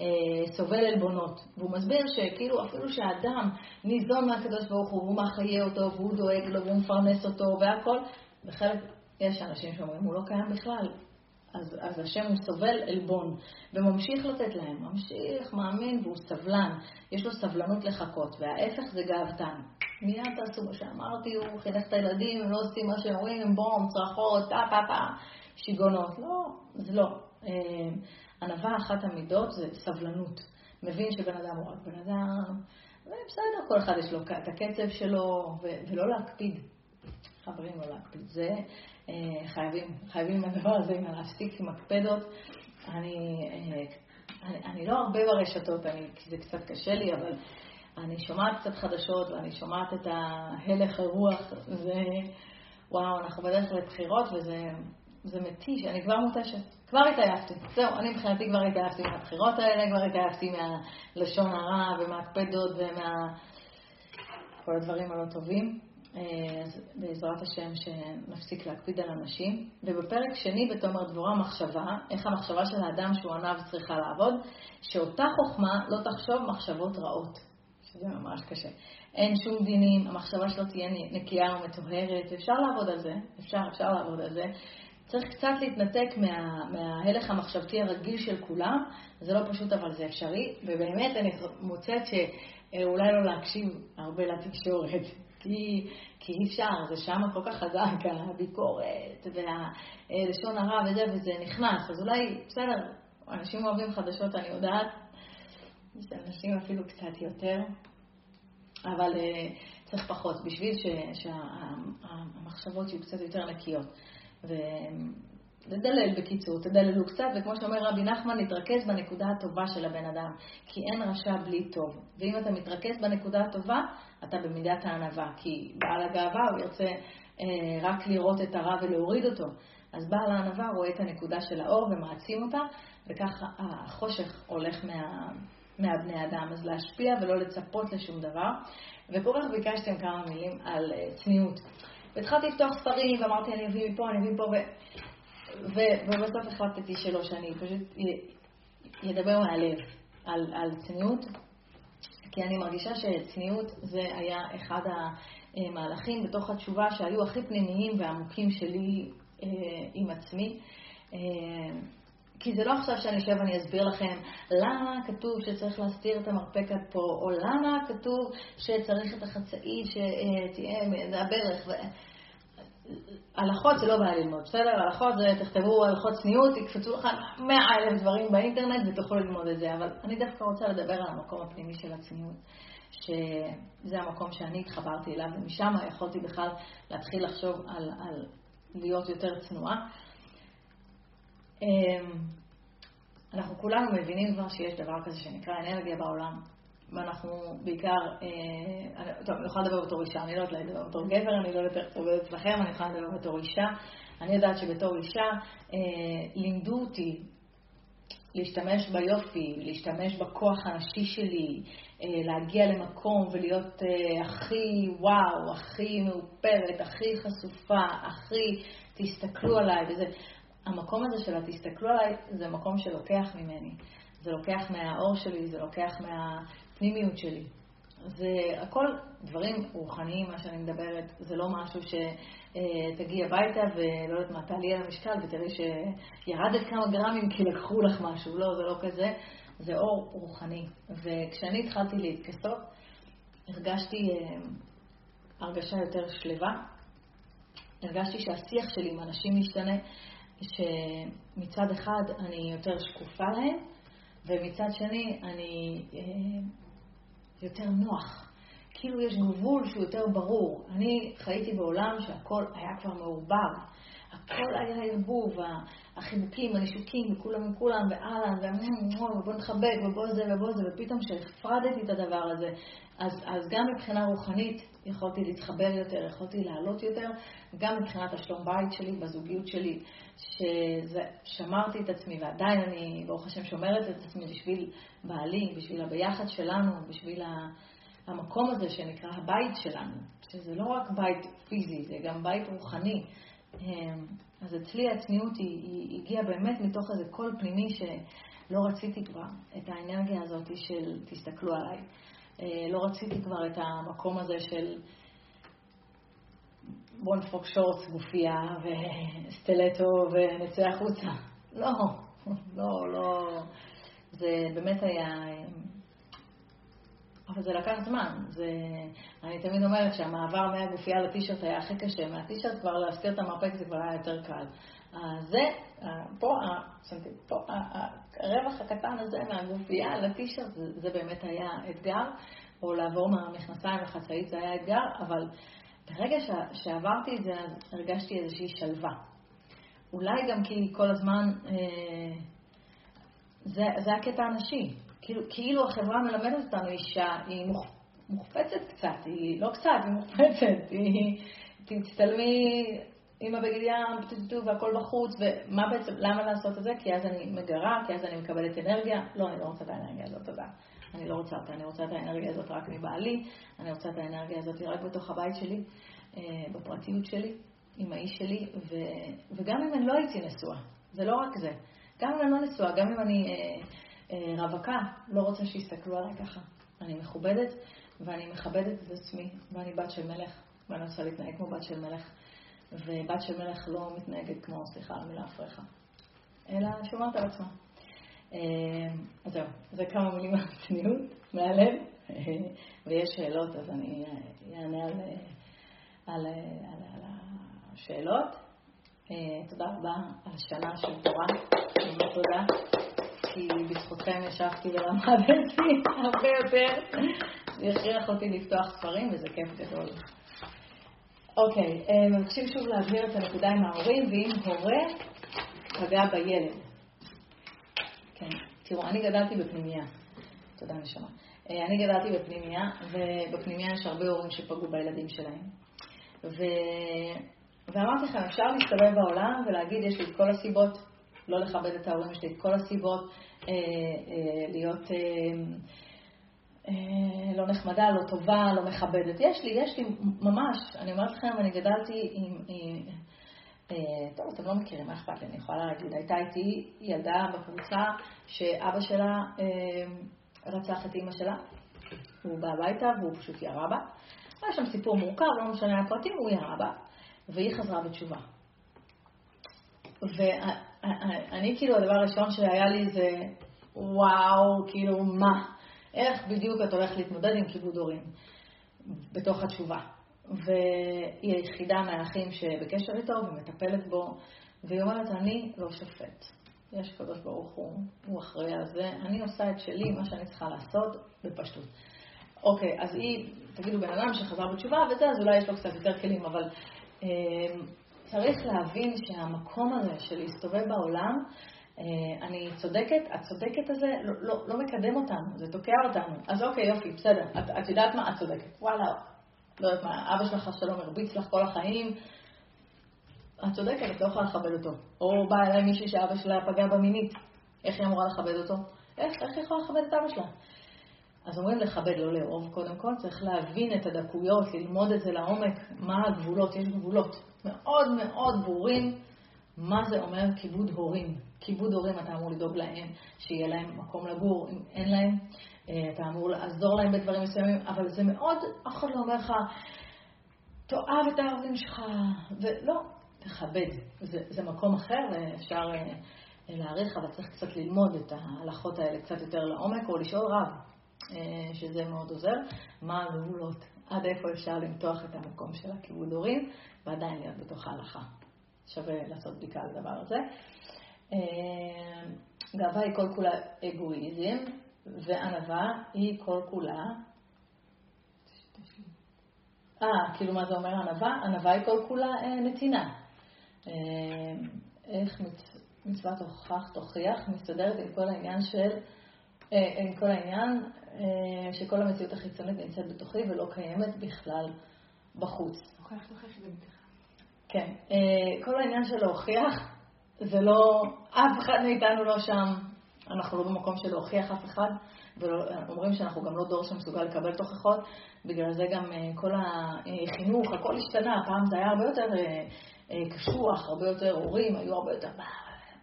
אה, סובל עלבונות. והוא מסביר שכאילו אפילו שהאדם ניזון מהקדוש ברוך הוא, והוא מחיה אותו, והוא דואג לו, והוא מפרנס אותו, והכל, בחלק, יש אנשים שאומרים, הוא לא קיים בכלל. אז, אז השם הוא סובל עלבון, וממשיך לתת להם, ממשיך, מאמין, והוא סבלן, יש לו סבלנות לחכות, וההפך זה גאוותן. מיד תעשו מה שאמרתי, הוא חינך את הילדים, הם לא עושים מה שהם אומרים, בום, צרחות, טה טה טה, שיגעונות. לא, זה לא. אה, ענווה, אחת המידות זה סבלנות. מבין שבן אדם הוא רק בן אדם, ובסדר, כל אחד יש לו את הקצב שלו, ולא להקפיד. חברים, לא להקפיד. זה אה, חייבים, חייבים לדבר הזה, להפסיק עם הקפדות. אני, אה, אני, אני לא הרבה ברשתות, אני, כי זה קצת קשה לי, אבל אני שומעת קצת חדשות ואני שומעת את ההלך הרוח, ווואו, אנחנו בדרך לבחירות וזה זה מתיש, אני כבר מותשת, כבר התעייפתי. זהו, אני מבחינתי כבר התעייפתי מהבחירות האלה, כבר התעייפתי מהלשון הרע ומהקפדות ומה... כל הדברים הלא טובים. אה, אז בעזרת השם שנפסיק להקפיד על אנשים. ובפרק שני בתומר דבורה מחשבה, איך המחשבה של האדם שהוא עניו צריכה לעבוד, שאותה חוכמה לא תחשוב מחשבות רעות. שזה ממש קשה. אין שום דינים, המחשבה שלו תהיה נקייה ומטוהרת, אפשר לעבוד על זה, אפשר, אפשר לעבוד על זה. צריך קצת להתנתק מה, מההלך המחשבתי הרגיל של כולם, זה לא פשוט אבל זה אפשרי, ובאמת אני מוצאת שאולי לא להקשיב הרבה לתקשורת, *laughs* כי, כי אי אפשר, זה שם כל כך חזק, הביקורת והלשון הרע וזה, וזה נכנס, אז אולי, בסדר, אנשים אוהבים חדשות, אני יודעת, יש אנשים אפילו קצת יותר, אבל uh, צריך פחות, בשביל שהמחשבות יהיו קצת יותר נקיות. ולדלל בקיצור, תדללו קצת, וכמו שאומר רבי נחמן, להתרכז בנקודה הטובה של הבן אדם, כי אין רשע בלי טוב. ואם אתה מתרכז בנקודה הטובה, אתה במידת הענווה, כי בעל הגאווה הוא ירצה אה, רק לראות את הרע ולהוריד אותו. אז בעל הענווה רואה את הנקודה של האור ומעצים אותה, וככה החושך הולך מה, מהבני אדם. אז להשפיע ולא לצפות לשום דבר. וכל כך ביקשתם כמה מילים על אה, צניעות. והתחלתי לפתוח ספרים, ואמרתי, אני אביא מפה, אני אביא מפה, ו... ו... ובסוף החלטתי שלא, שאני פשוט אדבר מהלב על, על צניעות, כי אני מרגישה שצניעות זה היה אחד המהלכים בתוך התשובה שהיו הכי פנימיים ועמוקים שלי אה, עם עצמי. אה, כי זה לא עכשיו שאני אשב ואני אסביר לכם למה כתוב שצריך להסתיר את המרפק עד פה, או למה כתוב שצריך את החצאית שתהיה הברך. ו... הלכות זה לא בעיה ללמוד, בסדר? הלכות זה, תכתבו הלכות צניעות, יקפצו לך מאה אלף דברים באינטרנט ותוכלו ללמוד את זה, אבל אני דווקא רוצה לדבר על המקום הפנימי של הצניעות, שזה המקום שאני התחברתי אליו, ומשם יכולתי בכלל להתחיל לחשוב על, על להיות יותר צנועה. אמ, אנחנו כולנו מבינים כבר שיש דבר כזה שנקרא אנרגיה בעולם, ואנחנו בעיקר, אה, טוב, אני יכולה לדבר בתור אישה, אני לא יודעת לדבר בתור גבר, אני לא יודעת עובדת אצלכם, אני יכולה לדבר בתור אישה. אני יודעת שבתור אישה אה, לימדו אותי להשתמש ביופי, להשתמש בכוח הנשי שלי, אה, להגיע למקום ולהיות הכי וואו, הכי מאופרת, הכי חשופה, הכי תסתכלו עליי, וזה, המקום הזה של התסתכלו עליי, זה מקום שלוקח ממני. זה לוקח מהאור שלי, זה לוקח מהפנימיות שלי. זה הכל דברים רוחניים, מה שאני מדברת. זה לא משהו שתגיעי הביתה ולא יודעת מה, תעלי על המשקל ותראי שירדת כמה גרמים כי לקחו לך משהו. לא, זה לא כזה. זה אור רוחני. וכשאני התחלתי להתכסות, הרגשתי אה, הרגשה יותר שלווה. הרגשתי שהשיח שלי עם אנשים משתנה. שמצד אחד אני יותר שקופה להם, ומצד שני אני אה, יותר נוח. כאילו יש גבול שהוא יותר ברור. אני חייתי בעולם שהכל היה כבר מעורבב. הכל היה ערבוב, החיבוקים, הנישוקים, וכולם עם כולם, ואהלן, ובוא נחבק, ובוא זה ובוא זה, ופתאום כשהפרדתי את הדבר הזה, אז, אז גם מבחינה רוחנית יכולתי להתחבר יותר, יכולתי לעלות יותר, גם מבחינת השלום בית שלי, בזוגיות שלי, ששמרתי את עצמי, ועדיין אני, ברוך השם, שומרת את עצמי בשביל בעלי, בשביל הביחד שלנו, בשביל המקום הזה שנקרא הבית שלנו, שזה לא רק בית פיזי, זה גם בית רוחני. אמ, אז אצלי הצניעות היא, היא הגיעה באמת מתוך איזה קול פנימי ש, לא רציתי כבר את האנרגיה הזאת של תסתכלו עליי. אה, לא רציתי כבר את המקום הזה של בוא נדפוק שורץ, גופייה וסטלטו ונצא החוצה. לא, לא, לא. זה באמת היה... אבל זה לקח זמן. זה, אני תמיד אומרת שהמעבר מהגופייה לטישרט היה הכי קשה. מהטישרט כבר להסתיר את המרפק זה כבר היה יותר קל. זה, פה, פה, הרווח הקטן הזה מהגופייה לטישרט, זה, זה באמת היה אתגר, או לעבור מהמכנסיים לחצאית זה היה אתגר, אבל ברגע שעברתי את זה, אז הרגשתי איזושהי שלווה. אולי גם כי כל הזמן, אה, זה, זה הקטע הנשי. כאילו, כאילו החברה מלמדת אותנו אישה, היא מוחפצת קצת, היא לא קצת, היא מוחפצת, היא, תצטלמי עם הבגד ים, והכל בחוץ, ומה בעצם, למה לעשות את זה? כי אז אני מגרה, כי אז אני מקבלת אנרגיה. לא, אני לא רוצה את האנרגיה הזאת, תודה. אני לא רוצה אותה, אני רוצה את האנרגיה הזאת רק מבעלי, אני רוצה את האנרגיה הזאת רק בתוך הבית שלי, אה, בפרטיות שלי, עם האיש שלי, ו, וגם אם אני לא הייתי נשואה, זה לא רק זה. גם אם אני לא נשואה, גם אם אני אה, רווקה, לא רוצה שיסתכלו עליי ככה. אני מכובדת, ואני מכבדת את עצמי, ואני בת של מלך, ואני רוצה להתנהג כמו בת של מלך. ובת של מלך לא מתנהגת כמו, סליחה על המילה הפרחה, אלא שומרת על עצמה. אה, אז זהו, זה כמה מילים מהצניעות, מהלב, ויש שאלות, אז אני אענה על, על, על, על השאלות. אה, תודה רבה על שנה של תורה, תודה, כי בזכותכם ישבתי ולמדתי הרבה יותר. זה הכריח אותי לפתוח ספרים, וזה כיף גדול. אוקיי, אה, מבקשים שוב להבהיר את הנקודה עם ההורים, ואם הורה פגע בילד. כן, תראו, אני גדלתי בפנימייה. תודה, נשמה. אה, אני גדלתי בפנימייה, ובפנימייה יש הרבה הורים שפגעו בילדים שלהם. ו... ואמרתי לכם, אפשר להסתובב בעולם ולהגיד, יש לי את כל הסיבות לא לכבד את ההורים, יש לי את כל הסיבות אה, אה, להיות... אה, לא נחמדה, לא טובה, לא מכבדת. יש לי, יש לי, ממש, אני אומרת לכם, אני גדלתי עם... עם טוב, אתם לא מכירים, מה אכפת לי, אני יכולה להגיד. הייתה איתי ילדה בקבוצה שאבא שלה רצח את אימא שלה. הוא בא הביתה והוא פשוט ירה בה. היה שם סיפור מורכב, לא משנה הפרטים, הוא ירה בה, והיא חזרה בתשובה. ואני, כאילו, הדבר הראשון שהיה לי זה, וואו, כאילו, מה? איך בדיוק את הולכת להתמודד עם כיבוד הורים בתוך התשובה. והיא היחידה מהאחים שבקשר איתו ומטפלת בו, והיא אומרת, אני לא שופט. יש קדוש ברוך הוא, הוא אחראי על זה, אני עושה את שלי, מה שאני צריכה לעשות, בפשטות. אוקיי, אז היא, תגידו בן אדם שחזר בתשובה וזה, אז אולי יש לו קצת יותר כלים, אבל אה, צריך להבין שהמקום הזה של להסתובב בעולם, אה, אני צודקת, הצודקת הזה לא, לא, לא מקדם אותנו, זה תוקע אותנו. אז אוקיי, יופי, בסדר, את, את יודעת מה? את צודקת. וואלה, לא יודעת מה, אבא שלך שלום הרביץ לך כל החיים, את צודקת, את לא יכולה לכבד אותו. או באה אליי מישהי שאבא שלה פגע במינית, איך היא אמורה לכבד אותו? איך, איך היא יכולה לכבד את אבא שלה? אז אומרים לכבד, לא לאהוב קודם כל, צריך להבין את הדקויות, ללמוד את זה לעומק, מה הגבולות, יש גבולות מאוד מאוד ברורים, מה זה אומר כיבוד הורים. כיבוד הורים, אתה אמור לדאוג להם, שיהיה להם מקום לגור, אם אין להם, אה, אתה אמור לעזור להם בדברים מסוימים, אבל זה מאוד, אף אחד לא אומר לך, תאהב את ההורים שלך, ולא, תכבד. זה, זה מקום אחר ואפשר אה, להעריך, אבל צריך קצת ללמוד את ההלכות האלה קצת יותר לעומק, או לשאול רב, שזה מאוד עוזר, מה הגבולות, עד איפה אפשר למתוח את המקום של הכיבוד הורים, ועדיין להיות בתוך ההלכה. שווה לעשות בדיקה על הדבר הזה. אה, גאווה היא כל כולה אגואיזם, וענווה היא כל כולה... אה, כאילו מה זה אומר ענווה? ענווה היא כל כולה אה, נתינה. אה, איך מצוות הוכח תוכיח מסתדרת עם כל העניין של, עם כל העניין שכל המציאות החיצונית נמצאת בתוכי ולא קיימת בכלל בחוץ.
מתיחה.
כן. כל העניין של להוכיח זה לא, אף אחד מאיתנו לא שם, אנחנו לא במקום של להוכיח אף אחד, ואומרים שאנחנו גם לא דור שמסוגל לקבל תוכחות, בגלל זה גם אה, כל החינוך, הכל השתנה, פעם זה היה הרבה יותר אה, אה, קשוח, הרבה יותר הורים, היו הרבה יותר,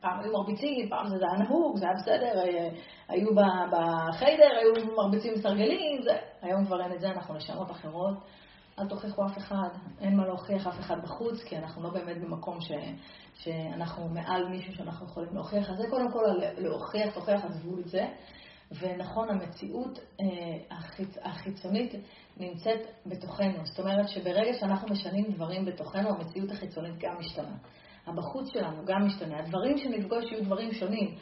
פעם היו מרביצים, פעם זה היה נהוג, זה היה בסדר, אה, היו בחיידר, היו מרביצים סרגלים, זה... היום כבר אין את זה, אנחנו נשמות אחרות. אל תוכיחו אף אחד, אין מה להוכיח אף אחד בחוץ, כי אנחנו לא באמת במקום ש, שאנחנו מעל מישהו שאנחנו יכולים להוכיח. אז זה קודם כל להוכיח, תוכיח, עזבו את זה. ונכון, המציאות אה, החיצ... החיצונית נמצאת בתוכנו. זאת אומרת שברגע שאנחנו משנים דברים בתוכנו, המציאות החיצונית גם משתנה. הבחוץ שלנו גם משתנה. הדברים שנפגוש יהיו דברים שונים.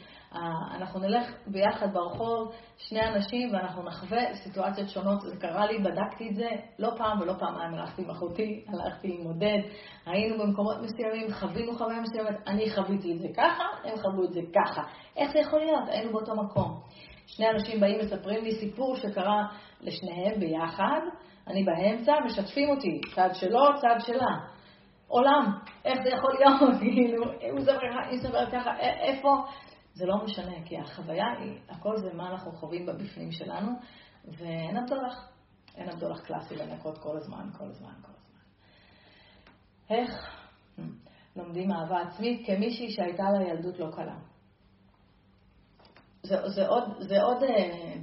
אנחנו נלך ביחד ברחוב, שני אנשים, ואנחנו נחווה סיטואציות שונות. זה קרה לי, בדקתי את זה לא פעם ולא פעמיים. הלכתי עם אחותי, הלכתי עם עודד, היינו במקומות מסוימים, חווינו חוויה מסוימת, אני חוויתי את זה ככה, הם חוו את זה ככה. איך זה יכול להיות? היינו באותו מקום. שני אנשים באים, מספרים לי סיפור שקרה לשניהם ביחד, אני באמצע, משתפים אותי, צד שלו, צד שלה. עולם, איך זה יכול להיות? *laughs* כאילו, הוא מספר ככה, היא מספרת ככה, איפה? זה לא משנה, כי החוויה היא, הכל זה מה אנחנו חווים בבפנים שלנו, ואין הבדולח, אין הבדולח קלאסי לנקות כל הזמן, כל הזמן, כל הזמן. איך לומדים אהבה עצמית כמישהי שהייתה לה ילדות לא קלה? זה, זה עוד, זה עוד, אה,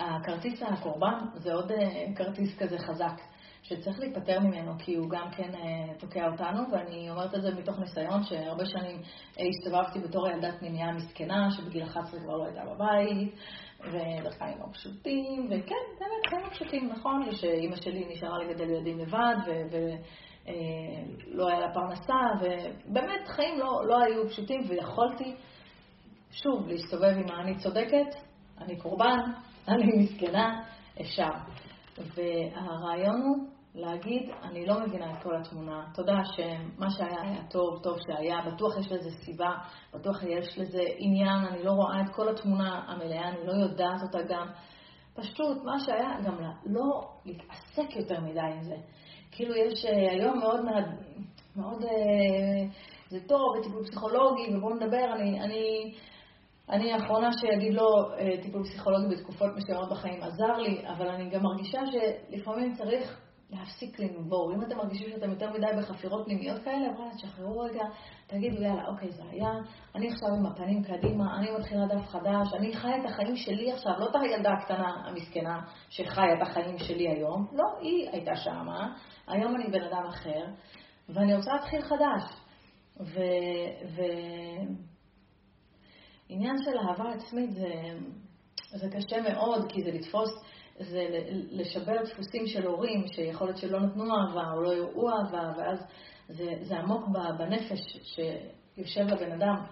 הכרטיס הקורבן זה עוד אה, כרטיס כזה חזק, שצריך להיפטר ממנו, כי הוא גם כן אה, תוקע אותנו, ואני אומרת את זה מתוך ניסיון שהרבה שנים הסתובבתי בתור ילדת פנימייה מסכנה, שבגיל 11 כבר לא הייתה בבית, ודרך חיים לא פשוטים, וכן, באמת חיים פשוטים, נכון, ושאימא שלי נשארה לגדל ילדים לבד, ולא היה לה פרנסה, ובאמת חיים לא, לא היו פשוטים, ויכולתי שוב, להסתובב עם האני צודקת, אני קורבן, *laughs* אני מסכנה, אפשר. והרעיון הוא להגיד, אני לא מבינה את כל התמונה, תודה שמה שהיה היה טוב, טוב שהיה, בטוח יש לזה סיבה, בטוח יש לזה עניין, אני לא רואה את כל התמונה המלאה, אני לא יודעת אותה גם. פשוט, מה שהיה, גם לא להתעסק יותר מדי עם זה. כאילו יש אה, היום מאוד, מאוד, מאוד אה, זה טוב, וטיפול פסיכולוגי, ובואו נדבר, אני, אני אני האחרונה שיגיד לו אה, טיפול פסיכולוגי בתקופות מסוימות בחיים עזר לי, אבל אני גם מרגישה שלפעמים צריך להפסיק לנבור. אם אתם מרגישים שאתם יותר מדי בחפירות פנימיות כאלה, וואלה, תשחררו רגע, תגידו, יאללה, אוקיי, זה היה, אני עכשיו עם הפנים קדימה, אני מתחילה דף חדש, אני חיה את החיים שלי עכשיו, לא את הילדה הקטנה המסכנה שחיה את החיים שלי היום, לא, היא הייתה שמה, היום אני בן אדם אחר, ואני רוצה להתחיל חדש. ו... ו... עניין של אהבה עצמית זה, זה קשה מאוד, כי זה לתפוס, זה לשבר דפוסים של הורים, שיכול להיות שלא נתנו אהבה או לא יראו אהבה, ואז זה, זה עמוק בנפש שיושב לבן אדם.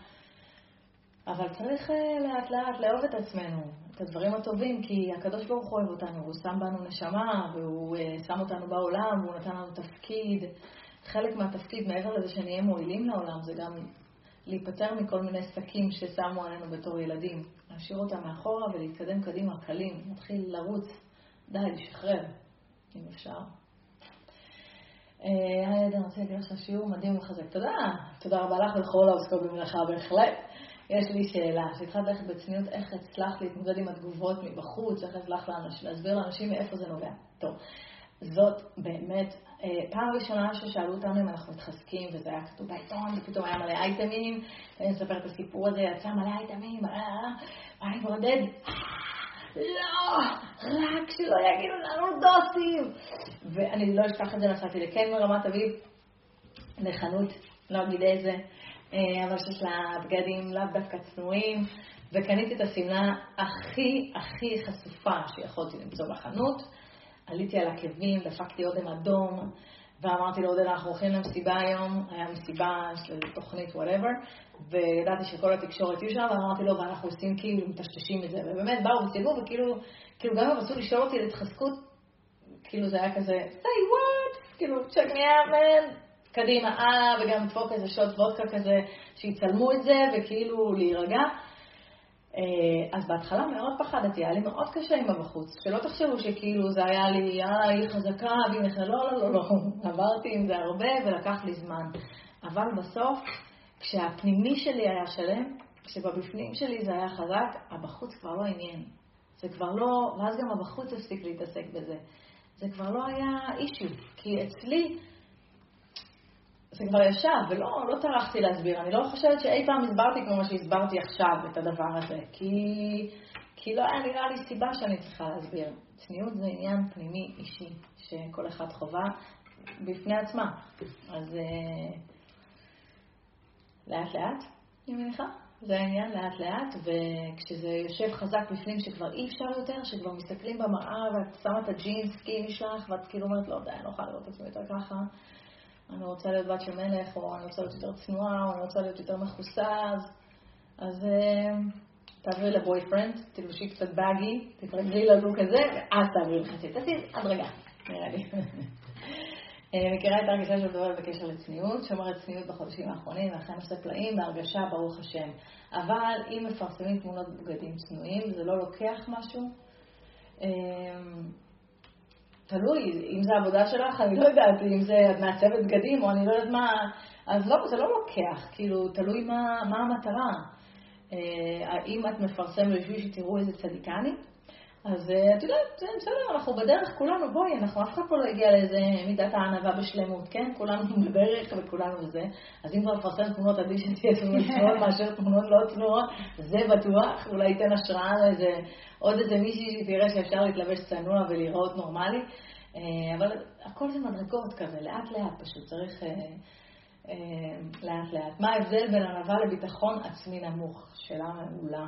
אבל צריך אה, לאט לאט לאהוב את עצמנו, את הדברים הטובים, כי הקדוש ברוך הוא אוהב אותנו, הוא שם בנו נשמה, והוא אה, שם אותנו בעולם, והוא נתן לנו תפקיד. חלק מהתפקיד, מעבר לזה שנהיה מועילים לעולם, זה גם להיפטר מכל מיני שקים ששמו עלינו בתור ילדים, להשאיר אותם מאחורה ולהתקדם קדימה, קלים, להתחיל לרוץ, די, לשחרר, אם אפשר. אה, היי עדן, רוצה להגיד לך שיעור מדהים ומחזק. תודה, תודה רבה לך ולכל העוסקות במלאכה, בהחלט. יש לי שאלה, שהתחלת ללכת בצניעות, איך הצלחת להתמודד עם התגובות מבחוץ, איך הצלחת להסביר לאנשים מאיפה זה נובע. טוב, זאת באמת פעם ראשונה ששאלו אותנו אם אנחנו מתחזקים, וזה היה כתוב בעיתון, ופתאום היה מלא אייטמים, אני אספר את הסיפור הזה, יצא מלא אייטמים, ואני מעודד, לא, רק שלא יגידו לנו דוסים. ואני לא אשכח את זה, נסעתי לקן מרמת אביב, לחנות, לא אגיד איזה, אה, אבל שיש לה בגדים לאו דווקא צנועים, וקניתי את השמלה הכי הכי חשופה שיכולתי למצוא בחנות. עליתי על עקבים, דפקתי אודם אדום, ואמרתי לו, עודד, אנחנו הולכים למסיבה היום, היה מסיבה של תוכנית וואטאבר, וידעתי שכל התקשורת יהיו שם, ואמרתי לו, ואנחנו עושים כאילו, מטשטשים את זה, ובאמת באו וצילמו, וכאילו, כאילו גם אם רצו לשאול אותי להתחזקות, כאילו זה היה כזה, say what, כאילו, check me out man, קדימה, אה, וגם דפוק איזה שוט וודקה כזה, שיצלמו את זה, וכאילו להירגע. אה, אז בהתחלה מאוד פחדתי, היה לי מאוד קשה עם הבחוץ. שלא תחשבו שכאילו זה היה לי, אה, היא חזקה, והיא נכנסה, לא, לא, לא, לא. *laughs* עברתי עם זה הרבה ולקח לי זמן. אבל בסוף, כשהפנימי שלי היה שלם, כשבפנים שלי זה היה חזק, הבחוץ כבר לא עניין. זה כבר לא, ואז גם הבחוץ הפסיק להתעסק בזה. זה כבר לא היה אישיו, כי אצלי זה כבר ישב, ולא לא טרחתי להסביר. אני לא חושבת שאי פעם הסברתי כמו מה שהסברתי עכשיו את הדבר הזה, כי, כי לא היה נראה לי סיבה שאני צריכה להסביר. צניעות זה עניין פנימי אישי, שכל אחד חווה בפני עצמה. אז אה, לאט לאט, אני מניחה. זה העניין לאט לאט, וכשזה יושב חזק בפנים שכבר אי אפשר יותר, שכבר מסתכלים במראה ואת שמה את הג'ינס סקיני שלך, ואת כאילו אומרת, לא, די, אני לא יכולה לראות את עצמי יותר ככה, אני רוצה להיות בת של מלך, או אני רוצה להיות יותר צנועה, או אני רוצה להיות יותר מכוסה, אז, אז uh, תעברי לבויפרנד, תלבשי קצת באגי, תתרגלי ללוק הזה, ואז תעברי לחצי. תעשי הדרגה, נראה לי. אה, מכירה את ההרגשה של דוברת בקשר לצניעות, שומרת צניעות בחודשים האחרונים, ואכן עושה פלאים בהרגשה, ברוך השם. אבל אם מפרסמים תמונות בגדים צנועים, זה לא לוקח משהו. תלוי, אם זה עבודה שלך, אני לא יודעת, אם זה מעצבת בגדים, או אני לא יודעת מה, אז לא, זה לא לוקח, כאילו, תלוי מה, מה המטרה. אה, האם את מפרסמת בשביל שתראו איזה צדיקני? אז אה, את יודעת, בסדר, אנחנו בדרך, כולנו, בואי, אנחנו אף אחד פה לא הגיע לאיזה מידת הענווה בשלמות, כן? כולנו בדרך וכולנו וזה. אז אם כבר נפרסם תמונות, עדיף שתהיה תמונות *laughs* צנועות מאשר תמונות לא צנועות, זה בטוח, אולי ייתן השראה לאיזה, עוד איזה מישהי שתראה שאפשר להתלבש צנוע ולהיראות נורמלי. אה, אבל הכל זה מדרגות כזה, לאט לאט פשוט, צריך אה, לאט לאט. מה ההבדל בין ענווה לביטחון עצמי נמוך? שאלה מעולה.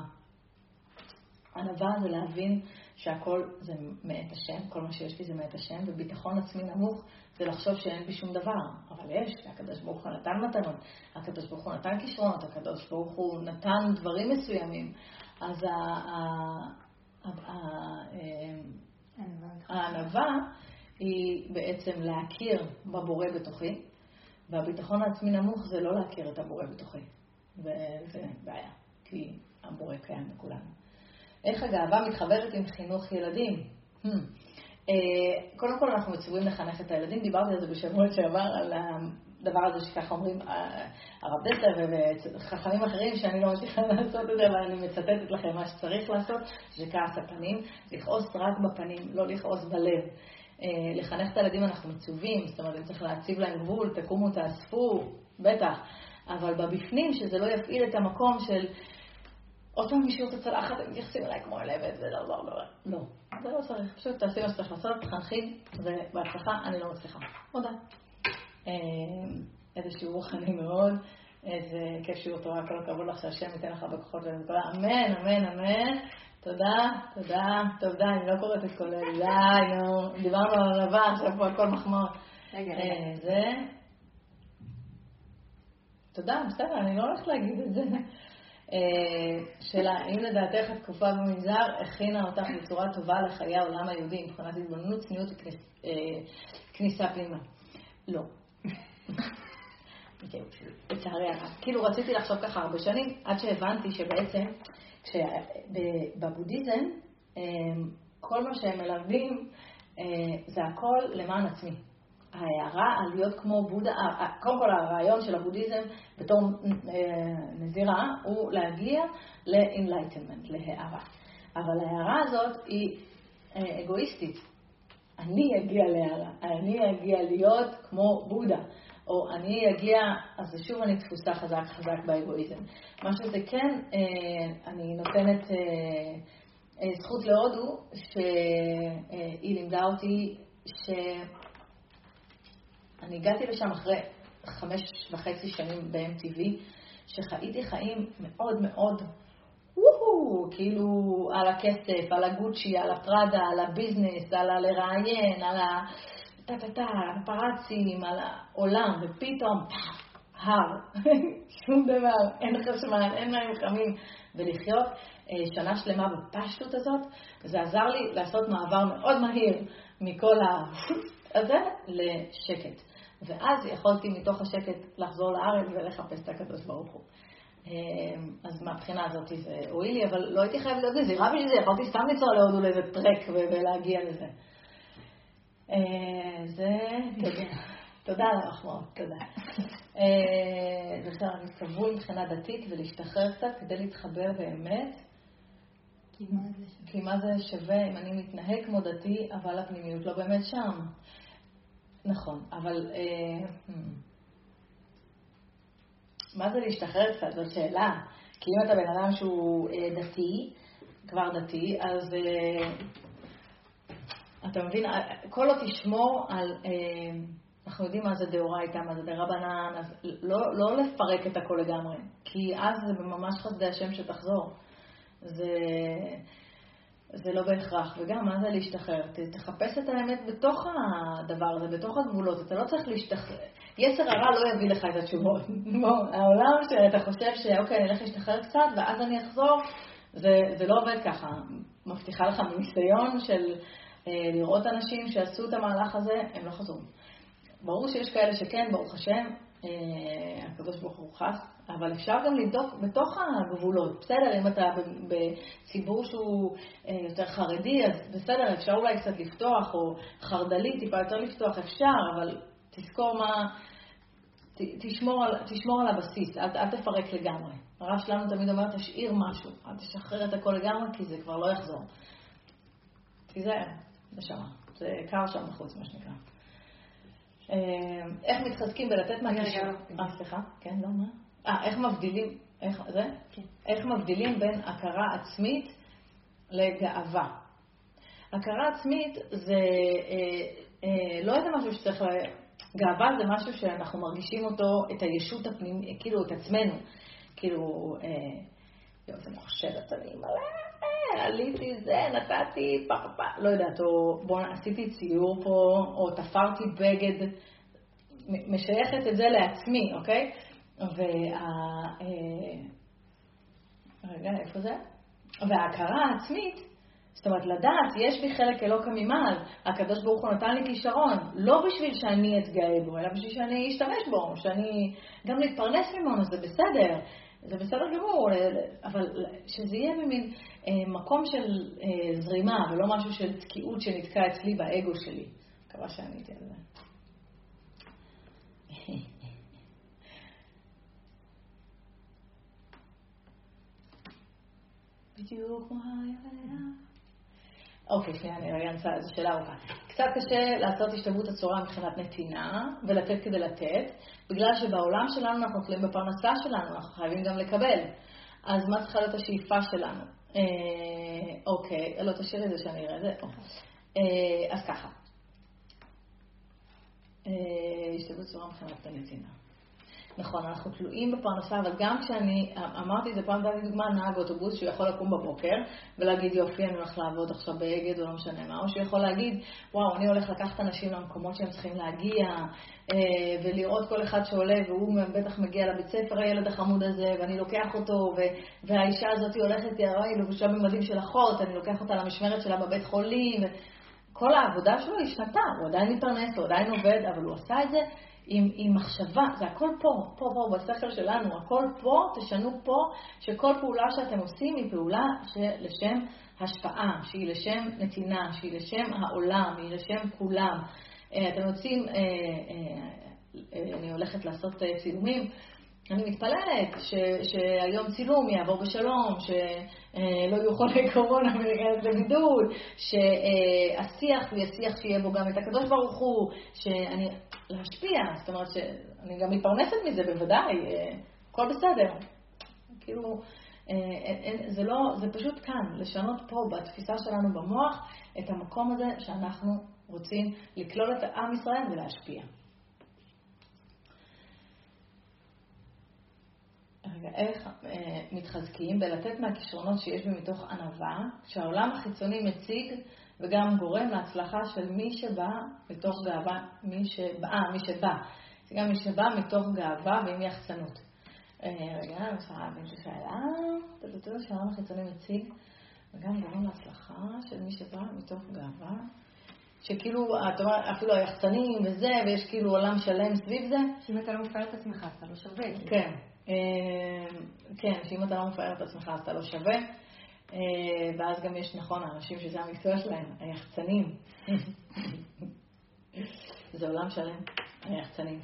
ענווה זה להבין שהכל זה מאת השם, כל מה שיש לי זה מאת השם, וביטחון עצמי נמוך זה לחשוב שאין בי שום דבר. אבל יש, הקדוש ברוך הוא נתן מתנות, הקדוש ברוך הוא נתן כישרונות, הקדוש ברוך הוא נתן דברים מסוימים. אז הענווה היא בעצם להכיר בבורא בתוכי, והביטחון העצמי נמוך זה לא להכיר את הבורא בתוכי. וזה בעיה, כי הבורא קיים בכולנו. איך הגאווה מתחברת עם חינוך ילדים? Hmm. אה, קודם כל אנחנו מצווים לחנך את הילדים, דיברתי על זה בשבוע שעבר, על הדבר הזה שככה אומרים אה, הרב דסלר וחכמים אחרים שאני לא מצליחה *laughs* לעשות את זה, אבל אני מצטטת לכם מה שצריך לעשות, זה כעס הפנים, לכעוס רק בפנים, לא לכעוס בלב. אה, לחנך את הילדים אנחנו מצווים, זאת אומרת, צריך להציב להם גבול, תקומו, תאספו, בטח, אבל בבפנים, שזה לא יפעיל את המקום של עוד פעם מישהו את הצלחת, הם מתייחסים אליי כמו אל עבד, זה לא, לא, לא, לא. זה לא צריך, פשוט תעשי מה שצריך לעשות, תחנכי, ובהצלחה אני לא מצליחה. מודה. אה, איזה שיעור רוחני מאוד, איזה כיף שיעור תורה, כל הכבוד לך שהשם ייתן לך בכוחות ולנקודה. אמן, אמן, אמן. תודה, תודה. די, אני לא קוראת את כל אלה. נו, דיברנו על ענווה, עכשיו פה הכל מחמאות. רגע, רגע. אה, זה... בסדר, בסדר, אני לא הולכת להגיד את זה. אה, שאלה, האם לדעתך התקופה במנזר הכינה אותך בצורה טובה לחיי העולם היהודי מבחינת התבוננות, צניעות וכניסה פנימה? לא. *laughs* לצערי הרב. כאילו רציתי לחשוב ככה הרבה שנים, עד שהבנתי שבעצם בבודהיזם אה, כל מה שהם מלמדים אה, זה הכל למען עצמי. ההערה על להיות כמו בודה, קודם כל הרעיון של הבודהיזם בתור אה, נזירה הוא להגיע ל-enlightenment, להערה. אבל ההערה הזאת היא אה, אגואיסטית. אני אגיע להערה, אני אגיע להיות כמו בודה, או אני אגיע, אז שוב אני תפוסה חזק חזק באגואיזם. מה שזה כן, אה, אני נותנת זכות להודו, שהיא לימדה אותי ש... אני הגעתי לשם אחרי חמש וחצי שנים ב-MTV, שחייתי חיים מאוד מאוד, וואו, כאילו על הכסף, על הגוצ'י, על הפראדה, על הביזנס, על הלראיין, על ה... טה-טה-טה, על הפרצים, על העולם, ופתאום, הר, *laughs* שום דבר, אין חשמל, אין מים חמים, ולחיות אה, שנה שלמה בפשטות הזאת, זה עזר לי לעשות מעבר מאוד מהיר מכל ה... *laughs* הזה לשקט. ואז יכולתי מתוך השקט לחזור לארץ ולחפש את הקדוש ברוך הוא. אמ, אז מהבחינה הזאת זה הועיל לי, אבל לא הייתי חייבת להיות נזירה בשביל זה, יכולתי סתם לנסוע להודו לאיזה טרק ולהגיע לזה. אה, זה, תודה על המחמאות, תודה. בסדר, אני סבול מבחינה דתית ולהשתחרר קצת כדי להתחבר באמת. כי מה זה שווה אם אני מתנהג כמו דתי, אבל הפנימיות לא באמת שם. נכון, אבל... אה, hmm. מה זה להשתחרר קצת? זאת שאלה. כי אם אתה בן אדם שהוא אה, דתי, כבר דתי, אז אה, אתה מבין, כל עוד תשמור על, אנחנו יודעים מה זה דאורייתא, מה זה דרבנן, אז לא, לא לפרק את הכל לגמרי, כי אז זה ממש חסדי השם שתחזור. זה... זה לא בהכרח, וגם מה זה להשתחרר? תחפש את האמת בתוך הדבר הזה, בתוך הגבולות, אתה לא צריך להשתחרר. יצר הרע לא יביא לך את התשובות. *laughs* העולם שאתה חושב שאוקיי, אני אלך להשתחרר קצת ואז אני אחזור, זה, זה לא עובד ככה. מבטיחה לך מניסיון של אה, לראות אנשים שעשו את המהלך הזה, הם לא חזרו. ברור שיש כאלה שכן, ברוך השם, הקדוש ברוך הוא חס, אבל אפשר גם לבדוק בתוך הגבולות. בסדר, אם אתה בציבור שהוא אה, יותר חרדי, אז בסדר, אפשר אולי קצת לפתוח, או חרד"לי, טיפה יותר לפתוח, אפשר, אבל תזכור מה... תשמור על, תשמור על הבסיס, אל, אל תפרק לגמרי. הרב שלנו תמיד אומר, תשאיר משהו, אל תשחרר את הכל לגמרי, כי זה כבר לא יחזור. תיזהר, נשמה. זה קר שם בחוץ, מה שנקרא. אה, איך מתחזקים בלתת מהקשר? אה, סליחה, כן, לא, מה? אה, איך מבדילים, איך, זה? כן. איך מבדילים בין הכרה עצמית לגאווה. הכרה עצמית זה אה, אה, לא איזה משהו שצריך, לה... גאווה זה משהו שאנחנו מרגישים אותו, את הישות הפנימית, כאילו את עצמנו. כאילו, אה, יואו, זה חושבת, אני מלא, עליתי זה, נתתי פה, לא יודעת, או בוא, עשיתי ציור פה, או תפרתי בגד, משייכת את זה לעצמי, אוקיי? וה... אה, רגע, איפה זה? וההכרה העצמית, זאת אומרת, לדעת, יש בי חלק אלוקא ממעל, הקדוש ברוך הוא נתן לי כישרון, לא בשביל שאני אתגאה בו, אלא בשביל שאני אשתמש בו, שאני גם להתפרנס ממנו, זה בסדר, זה בסדר גמור, אבל שזה יהיה במין אה, מקום של אה, זרימה, ולא משהו של תקיעות שנתקע אצלי באגו שלי. מקווה שעניתי על זה. בדיוק כמו היה. אוקיי, שנייה, אני רגע אנסה, זו שאלה ארוכה. קצת קשה לעשות השתלבות הצורה מבחינת נתינה ולתת כדי לתת, בגלל שבעולם שלנו אנחנו תלויים בפרנסה שלנו, אנחנו חייבים גם לקבל. אז מה צריכה להיות השאיפה שלנו? אה, אוקיי, לא תשאיר את זה שאני אראה את זה. אה, אז ככה. אה, השתלבות צורה מבחינת הנתינה. נכון, אנחנו תלויים בפרנסה, אבל גם כשאני, אמרתי את זה פעם, נתתי דוגמה, נהג אוטובוס שהוא יכול לקום בבוקר ולהגיד, יופי, אני הולך לעבוד עכשיו באגד או לא משנה מה, או שהוא יכול להגיד, וואו, אני הולך לקחת אנשים למקומות שהם צריכים להגיע, אה, ולראות כל אחד שעולה, והוא בטח מגיע לבית ספר, הילד החמוד הזה, ואני לוקח אותו, והאישה הזאת הולכת, היא לבושה במדים של אחות, אני לוקח אותה למשמרת שלה בבית חולים, כל העבודה שלו השתנתה, הוא עדיין מתפרנס, הוא עדיין עובד, אבל הוא עשה את זה עם, עם מחשבה, זה הכל פה, פה, פה, בשכל שלנו, הכל פה, תשנו פה, שכל פעולה שאתם עושים היא פעולה לשם השפעה, שהיא לשם נתינה, שהיא לשם העולם, היא לשם כולם. אה, אתם רוצים, אה, אה, אני הולכת לעשות צילומים, אני מתפללת ש, שהיום צילום יעבור בשלום, שלא יהיו חולי *laughs* קורונה וניכנס לבידוד, שהשיח יהיה שיח שיהיה בו גם את הקדוש ברוך הוא, שאני... להשפיע, זאת אומרת שאני גם מתפרנסת מזה בוודאי, הכל בסדר. כאילו, זה לא, זה פשוט כאן, לשנות פה בתפיסה שלנו במוח את המקום הזה שאנחנו רוצים לקלול את עם ישראל ולהשפיע. רגע, איך אה, מתחזקים בלתת מהכישרונות שיש בי מתוך ענווה, שהעולם החיצוני מציג וגם גורם להצלחה של מי שבא מתוך גאווה, מי שבא, אה, מי שבא, זה גם מי שבא מתוך גאווה ועם יחצנות. אה, רגע, אני רוצה להבין את השאלה, תדעו שהעולם החיצוני מציג וגם גורם להצלחה של מי שבא מתוך גאווה. שכאילו, את אומרת, אפילו היחצנים וזה, ויש כאילו עולם שלם סביב זה.
שאם אתה לא מפעל את עצמך, אתה לא שווה.
כן. אמ, כן, שאם אתה לא מפאר את עצמך אז אתה לא שווה. אה, ואז גם יש, נכון, האנשים שזה המקצוע שלהם, היחצנים. *laughs* זה עולם שלם, היחצנים,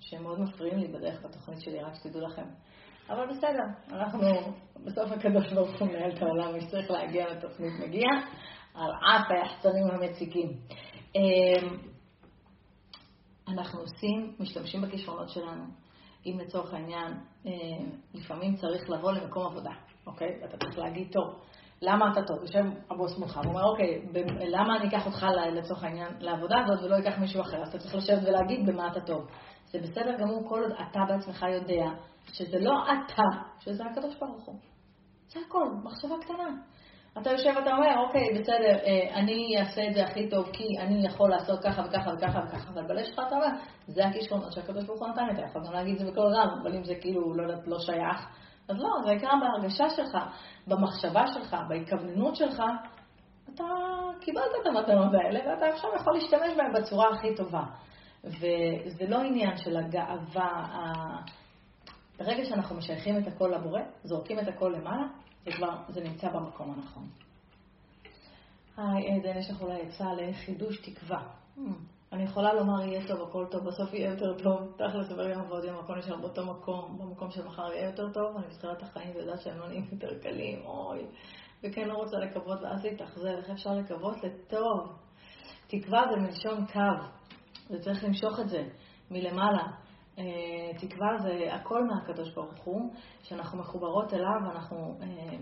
שהם מאוד מפריעים לי בדרך בתוכנית שלי, רק שתדעו לכם. אבל בסדר, אנחנו, בסוף הקדוש ברוך הוא מנהל את העולם, מי שצריך להגיע לתוכנית מגיע, על אף היחצנים המציקים. אמ, אנחנו עושים, משתמשים בכישרונות שלנו, אם לצורך העניין, אה, לפעמים צריך לבוא למקום עבודה, אוקיי? ואתה צריך להגיד, טוב, למה אתה טוב? יושב הבוס מולך, הוא אומר, אוקיי, למה אני אקח אותך לצורך העניין לעבודה הזאת ולא אקח מישהו אחר? אז אתה צריך לשבת ולהגיד במה אתה טוב. זה בסדר גמור כל עוד אתה בעצמך יודע שזה לא אתה, שזה הקדוש ברוך הוא. זה הכל, מחשבה קטנה. אתה יושב ואתה אומר, אוקיי, בסדר, אה, אני אעשה את זה הכי טוב כי אני יכול לעשות ככה וככה וככה וככה, אבל בלב שלך אתה אומר, זה הכישרונות שהקדוש ברוך הוא נתן לי, אתה יכול גם להגיד את זה בקול רם, אבל אם זה כאילו לא, לא שייך, אז לא, זה יקרה בהרגשה שלך, במחשבה שלך, בהתכווננות שלך, אתה קיבלת את המתנות האלה ואתה עכשיו יכול להשתמש בהן בצורה הכי טובה. וזה לא עניין של הגאווה, ברגע שאנחנו משייכים את הכל לבורא, זורקים את הכל למעלה, זה כבר, זה נמצא במקום הנכון. היי עדן, יש לך אולי עצה לחידוש תקווה. Hmm, אני יכולה לומר יהיה טוב, הכל טוב, בסוף יהיה יותר טוב. תכל'ס עובר יום עבוד יום, הכל נשאר באותו מקום, במקום של מחר יהיה יותר טוב, אני בתחילת החיים ויודעת שהם לא נהיים יותר קלים, אוי. וכן לא רוצה לקוות ואז להתאכזר, איך אפשר לקוות לטוב? תקווה זה מלשון קו, וצריך למשוך את זה מלמעלה. אה, תקווה זה הכל מהקדוש ברוך הוא, שאנחנו מחוברות אליו, אנחנו... אה,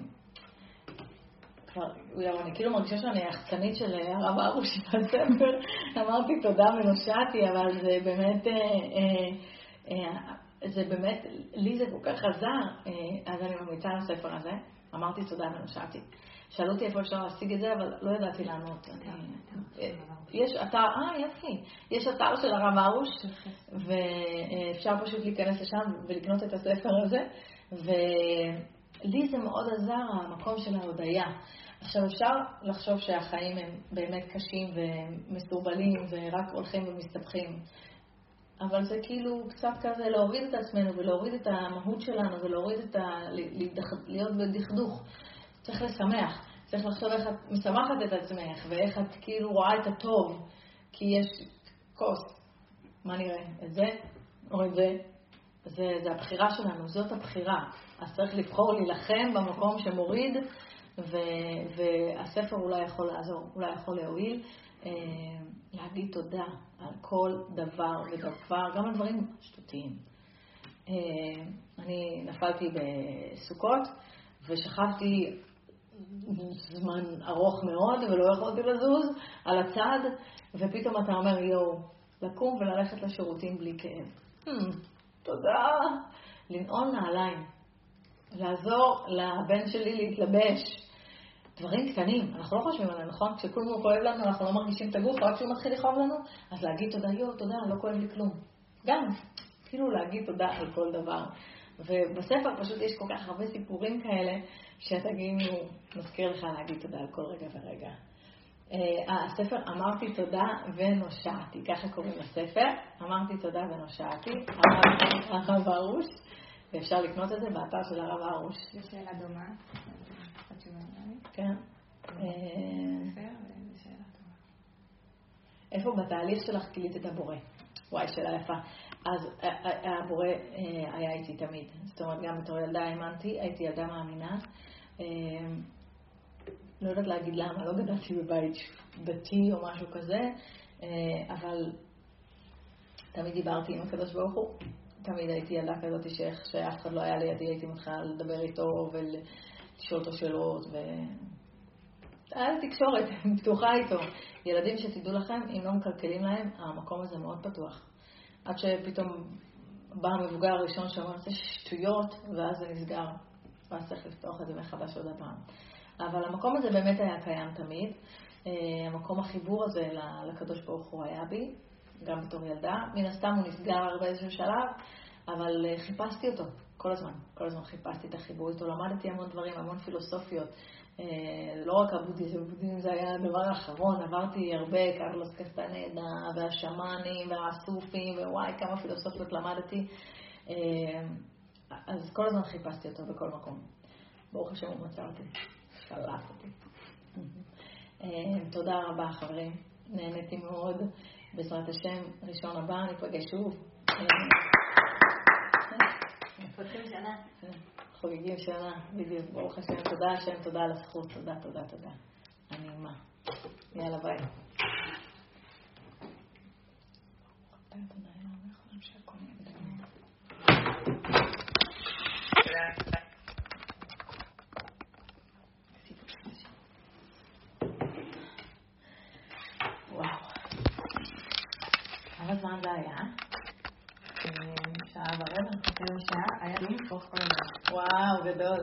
כבר, אני כאילו מרגישה שאני היחצנית של הרב ארוש *laughs* בספר, אמרתי תודה ונושעתי, אבל זה באמת, אה, זה באמת, לי זה כל כך עזר, אז אני ממליצה על הספר הזה, אמרתי תודה ונושעתי. שאלו אותי איפה אפשר להשיג את זה, אבל לא ידעתי לענות. יש אתר, אה, יפי. יש אתר של הרב ארוש, ואפשר פשוט להיכנס לשם ולקנות את הספר הזה, ולי זה מאוד עזר, המקום של ההודיה. עכשיו, אפשר לחשוב שהחיים הם באמת קשים ומסורבלים ורק הולכים ומסתבכים. אבל זה כאילו קצת כזה להוריד את עצמנו ולהוריד את המהות שלנו ולהוריד את ה... להיות בדכדוך. צריך לשמח. צריך לחשוב איך את משמחת את עצמך, ואיך את כאילו רואה את הטוב, כי יש כוס. מה נראה? את זה או את זה? זה, זה הבחירה שלנו, זאת הבחירה. אז צריך לבחור להילחם במקום שמוריד, ו, והספר אולי יכול לעזור, אולי יכול להועיל. אה, להגיד תודה על כל דבר ודבר, גם על דברים שטותיים. אה, אני נפלתי בסוכות ושכבתי זמן ארוך מאוד ולא יכולתי לזוז על הצד, ופתאום אתה אומר, יואו, לקום וללכת לשירותים בלי כאב. Hmm, תודה. לנעול נעליים. לעזור לבן שלי להתלבש. דברים קטנים, אנחנו לא חושבים עליהם, נכון? כשכולנו כואב לנו, אנחנו לא מרגישים את הגוף, רק כשהוא מתחיל לכאוב לנו, אז להגיד תודה, יואו, תודה, לא כואב לי כלום. גם, כאילו להגיד תודה על כל דבר. ובספר פשוט יש כל כך הרבה סיפורים כאלה, שאתה כאילו מזכיר לך להגיד תודה על כל רגע ורגע. אה, הספר אמרתי תודה ונושעתי, ככה קוראים לספר, אמרתי תודה ונושעתי, הרב ארוש, ואפשר לקנות את זה באתר של הרב ארוש.
זו שאלה דומה.
כן. איפה בתהליך שלך גילית את הבורא? וואי, שאלה יפה. אז אה, אה, הבורא אה, היה איתי תמיד. זאת אומרת, גם בתור ילדה האמנתי, הייתי ילדה מאמינה. לא יודעת להגיד למה, לא גדלתי בבית דתי או משהו כזה, אבל תמיד דיברתי עם הקדוש ברוך הוא. תמיד הייתי ילדה כזאת שאף אחד לא היה לידי, הייתי מתחילה לדבר איתו ולשאול אותו שאלות. ו... היה לי תקשורת *laughs* פתוחה איתו. ילדים שתדעו לכם, אם לא מקלקלים להם, המקום הזה מאוד פתוח. עד שפתאום בא המבוגר הראשון שאומר, זה שטויות, ואז זה נסגר. ואז צריך לפתוח את זה מחדש עוד הפעם. אבל המקום הזה באמת היה קיים תמיד. אה, המקום החיבור הזה לקדוש ברוך הוא היה בי, גם בתור ילדה. מן הסתם הוא נסגר באיזשהו שלב, אבל אה, חיפשתי אותו כל הזמן. כל הזמן חיפשתי את החיבור איתו, למדתי המון דברים, המון פילוסופיות. אה, לא רק הבודהיזם, בודהיזם זה היה הדבר האחרון, עברתי הרבה, קרלוס קסטנדה, והשמאנים, והסופים, ווואי, כמה פילוסופיות למדתי. אה, אז כל הזמן חיפשתי אותו בכל מקום. ברוך השם הוא מצא אותי, שלח אותי. אה, תודה רבה, חברים. נהניתי מאוד. בעזרת השם, ראשון הבא, ניפגש שוב.
פותחים שנה.
חוגגים שנה, בדיוק. ברוך השם, תודה השם, תודה על הזכות. תודה, תודה, תודה. אני מה. יאללה, ביי. וואו. כמה זמן זה היה?
אה, שעה ורבע, חצי שעה, היה לי כל הזמן.
וואו, גדול.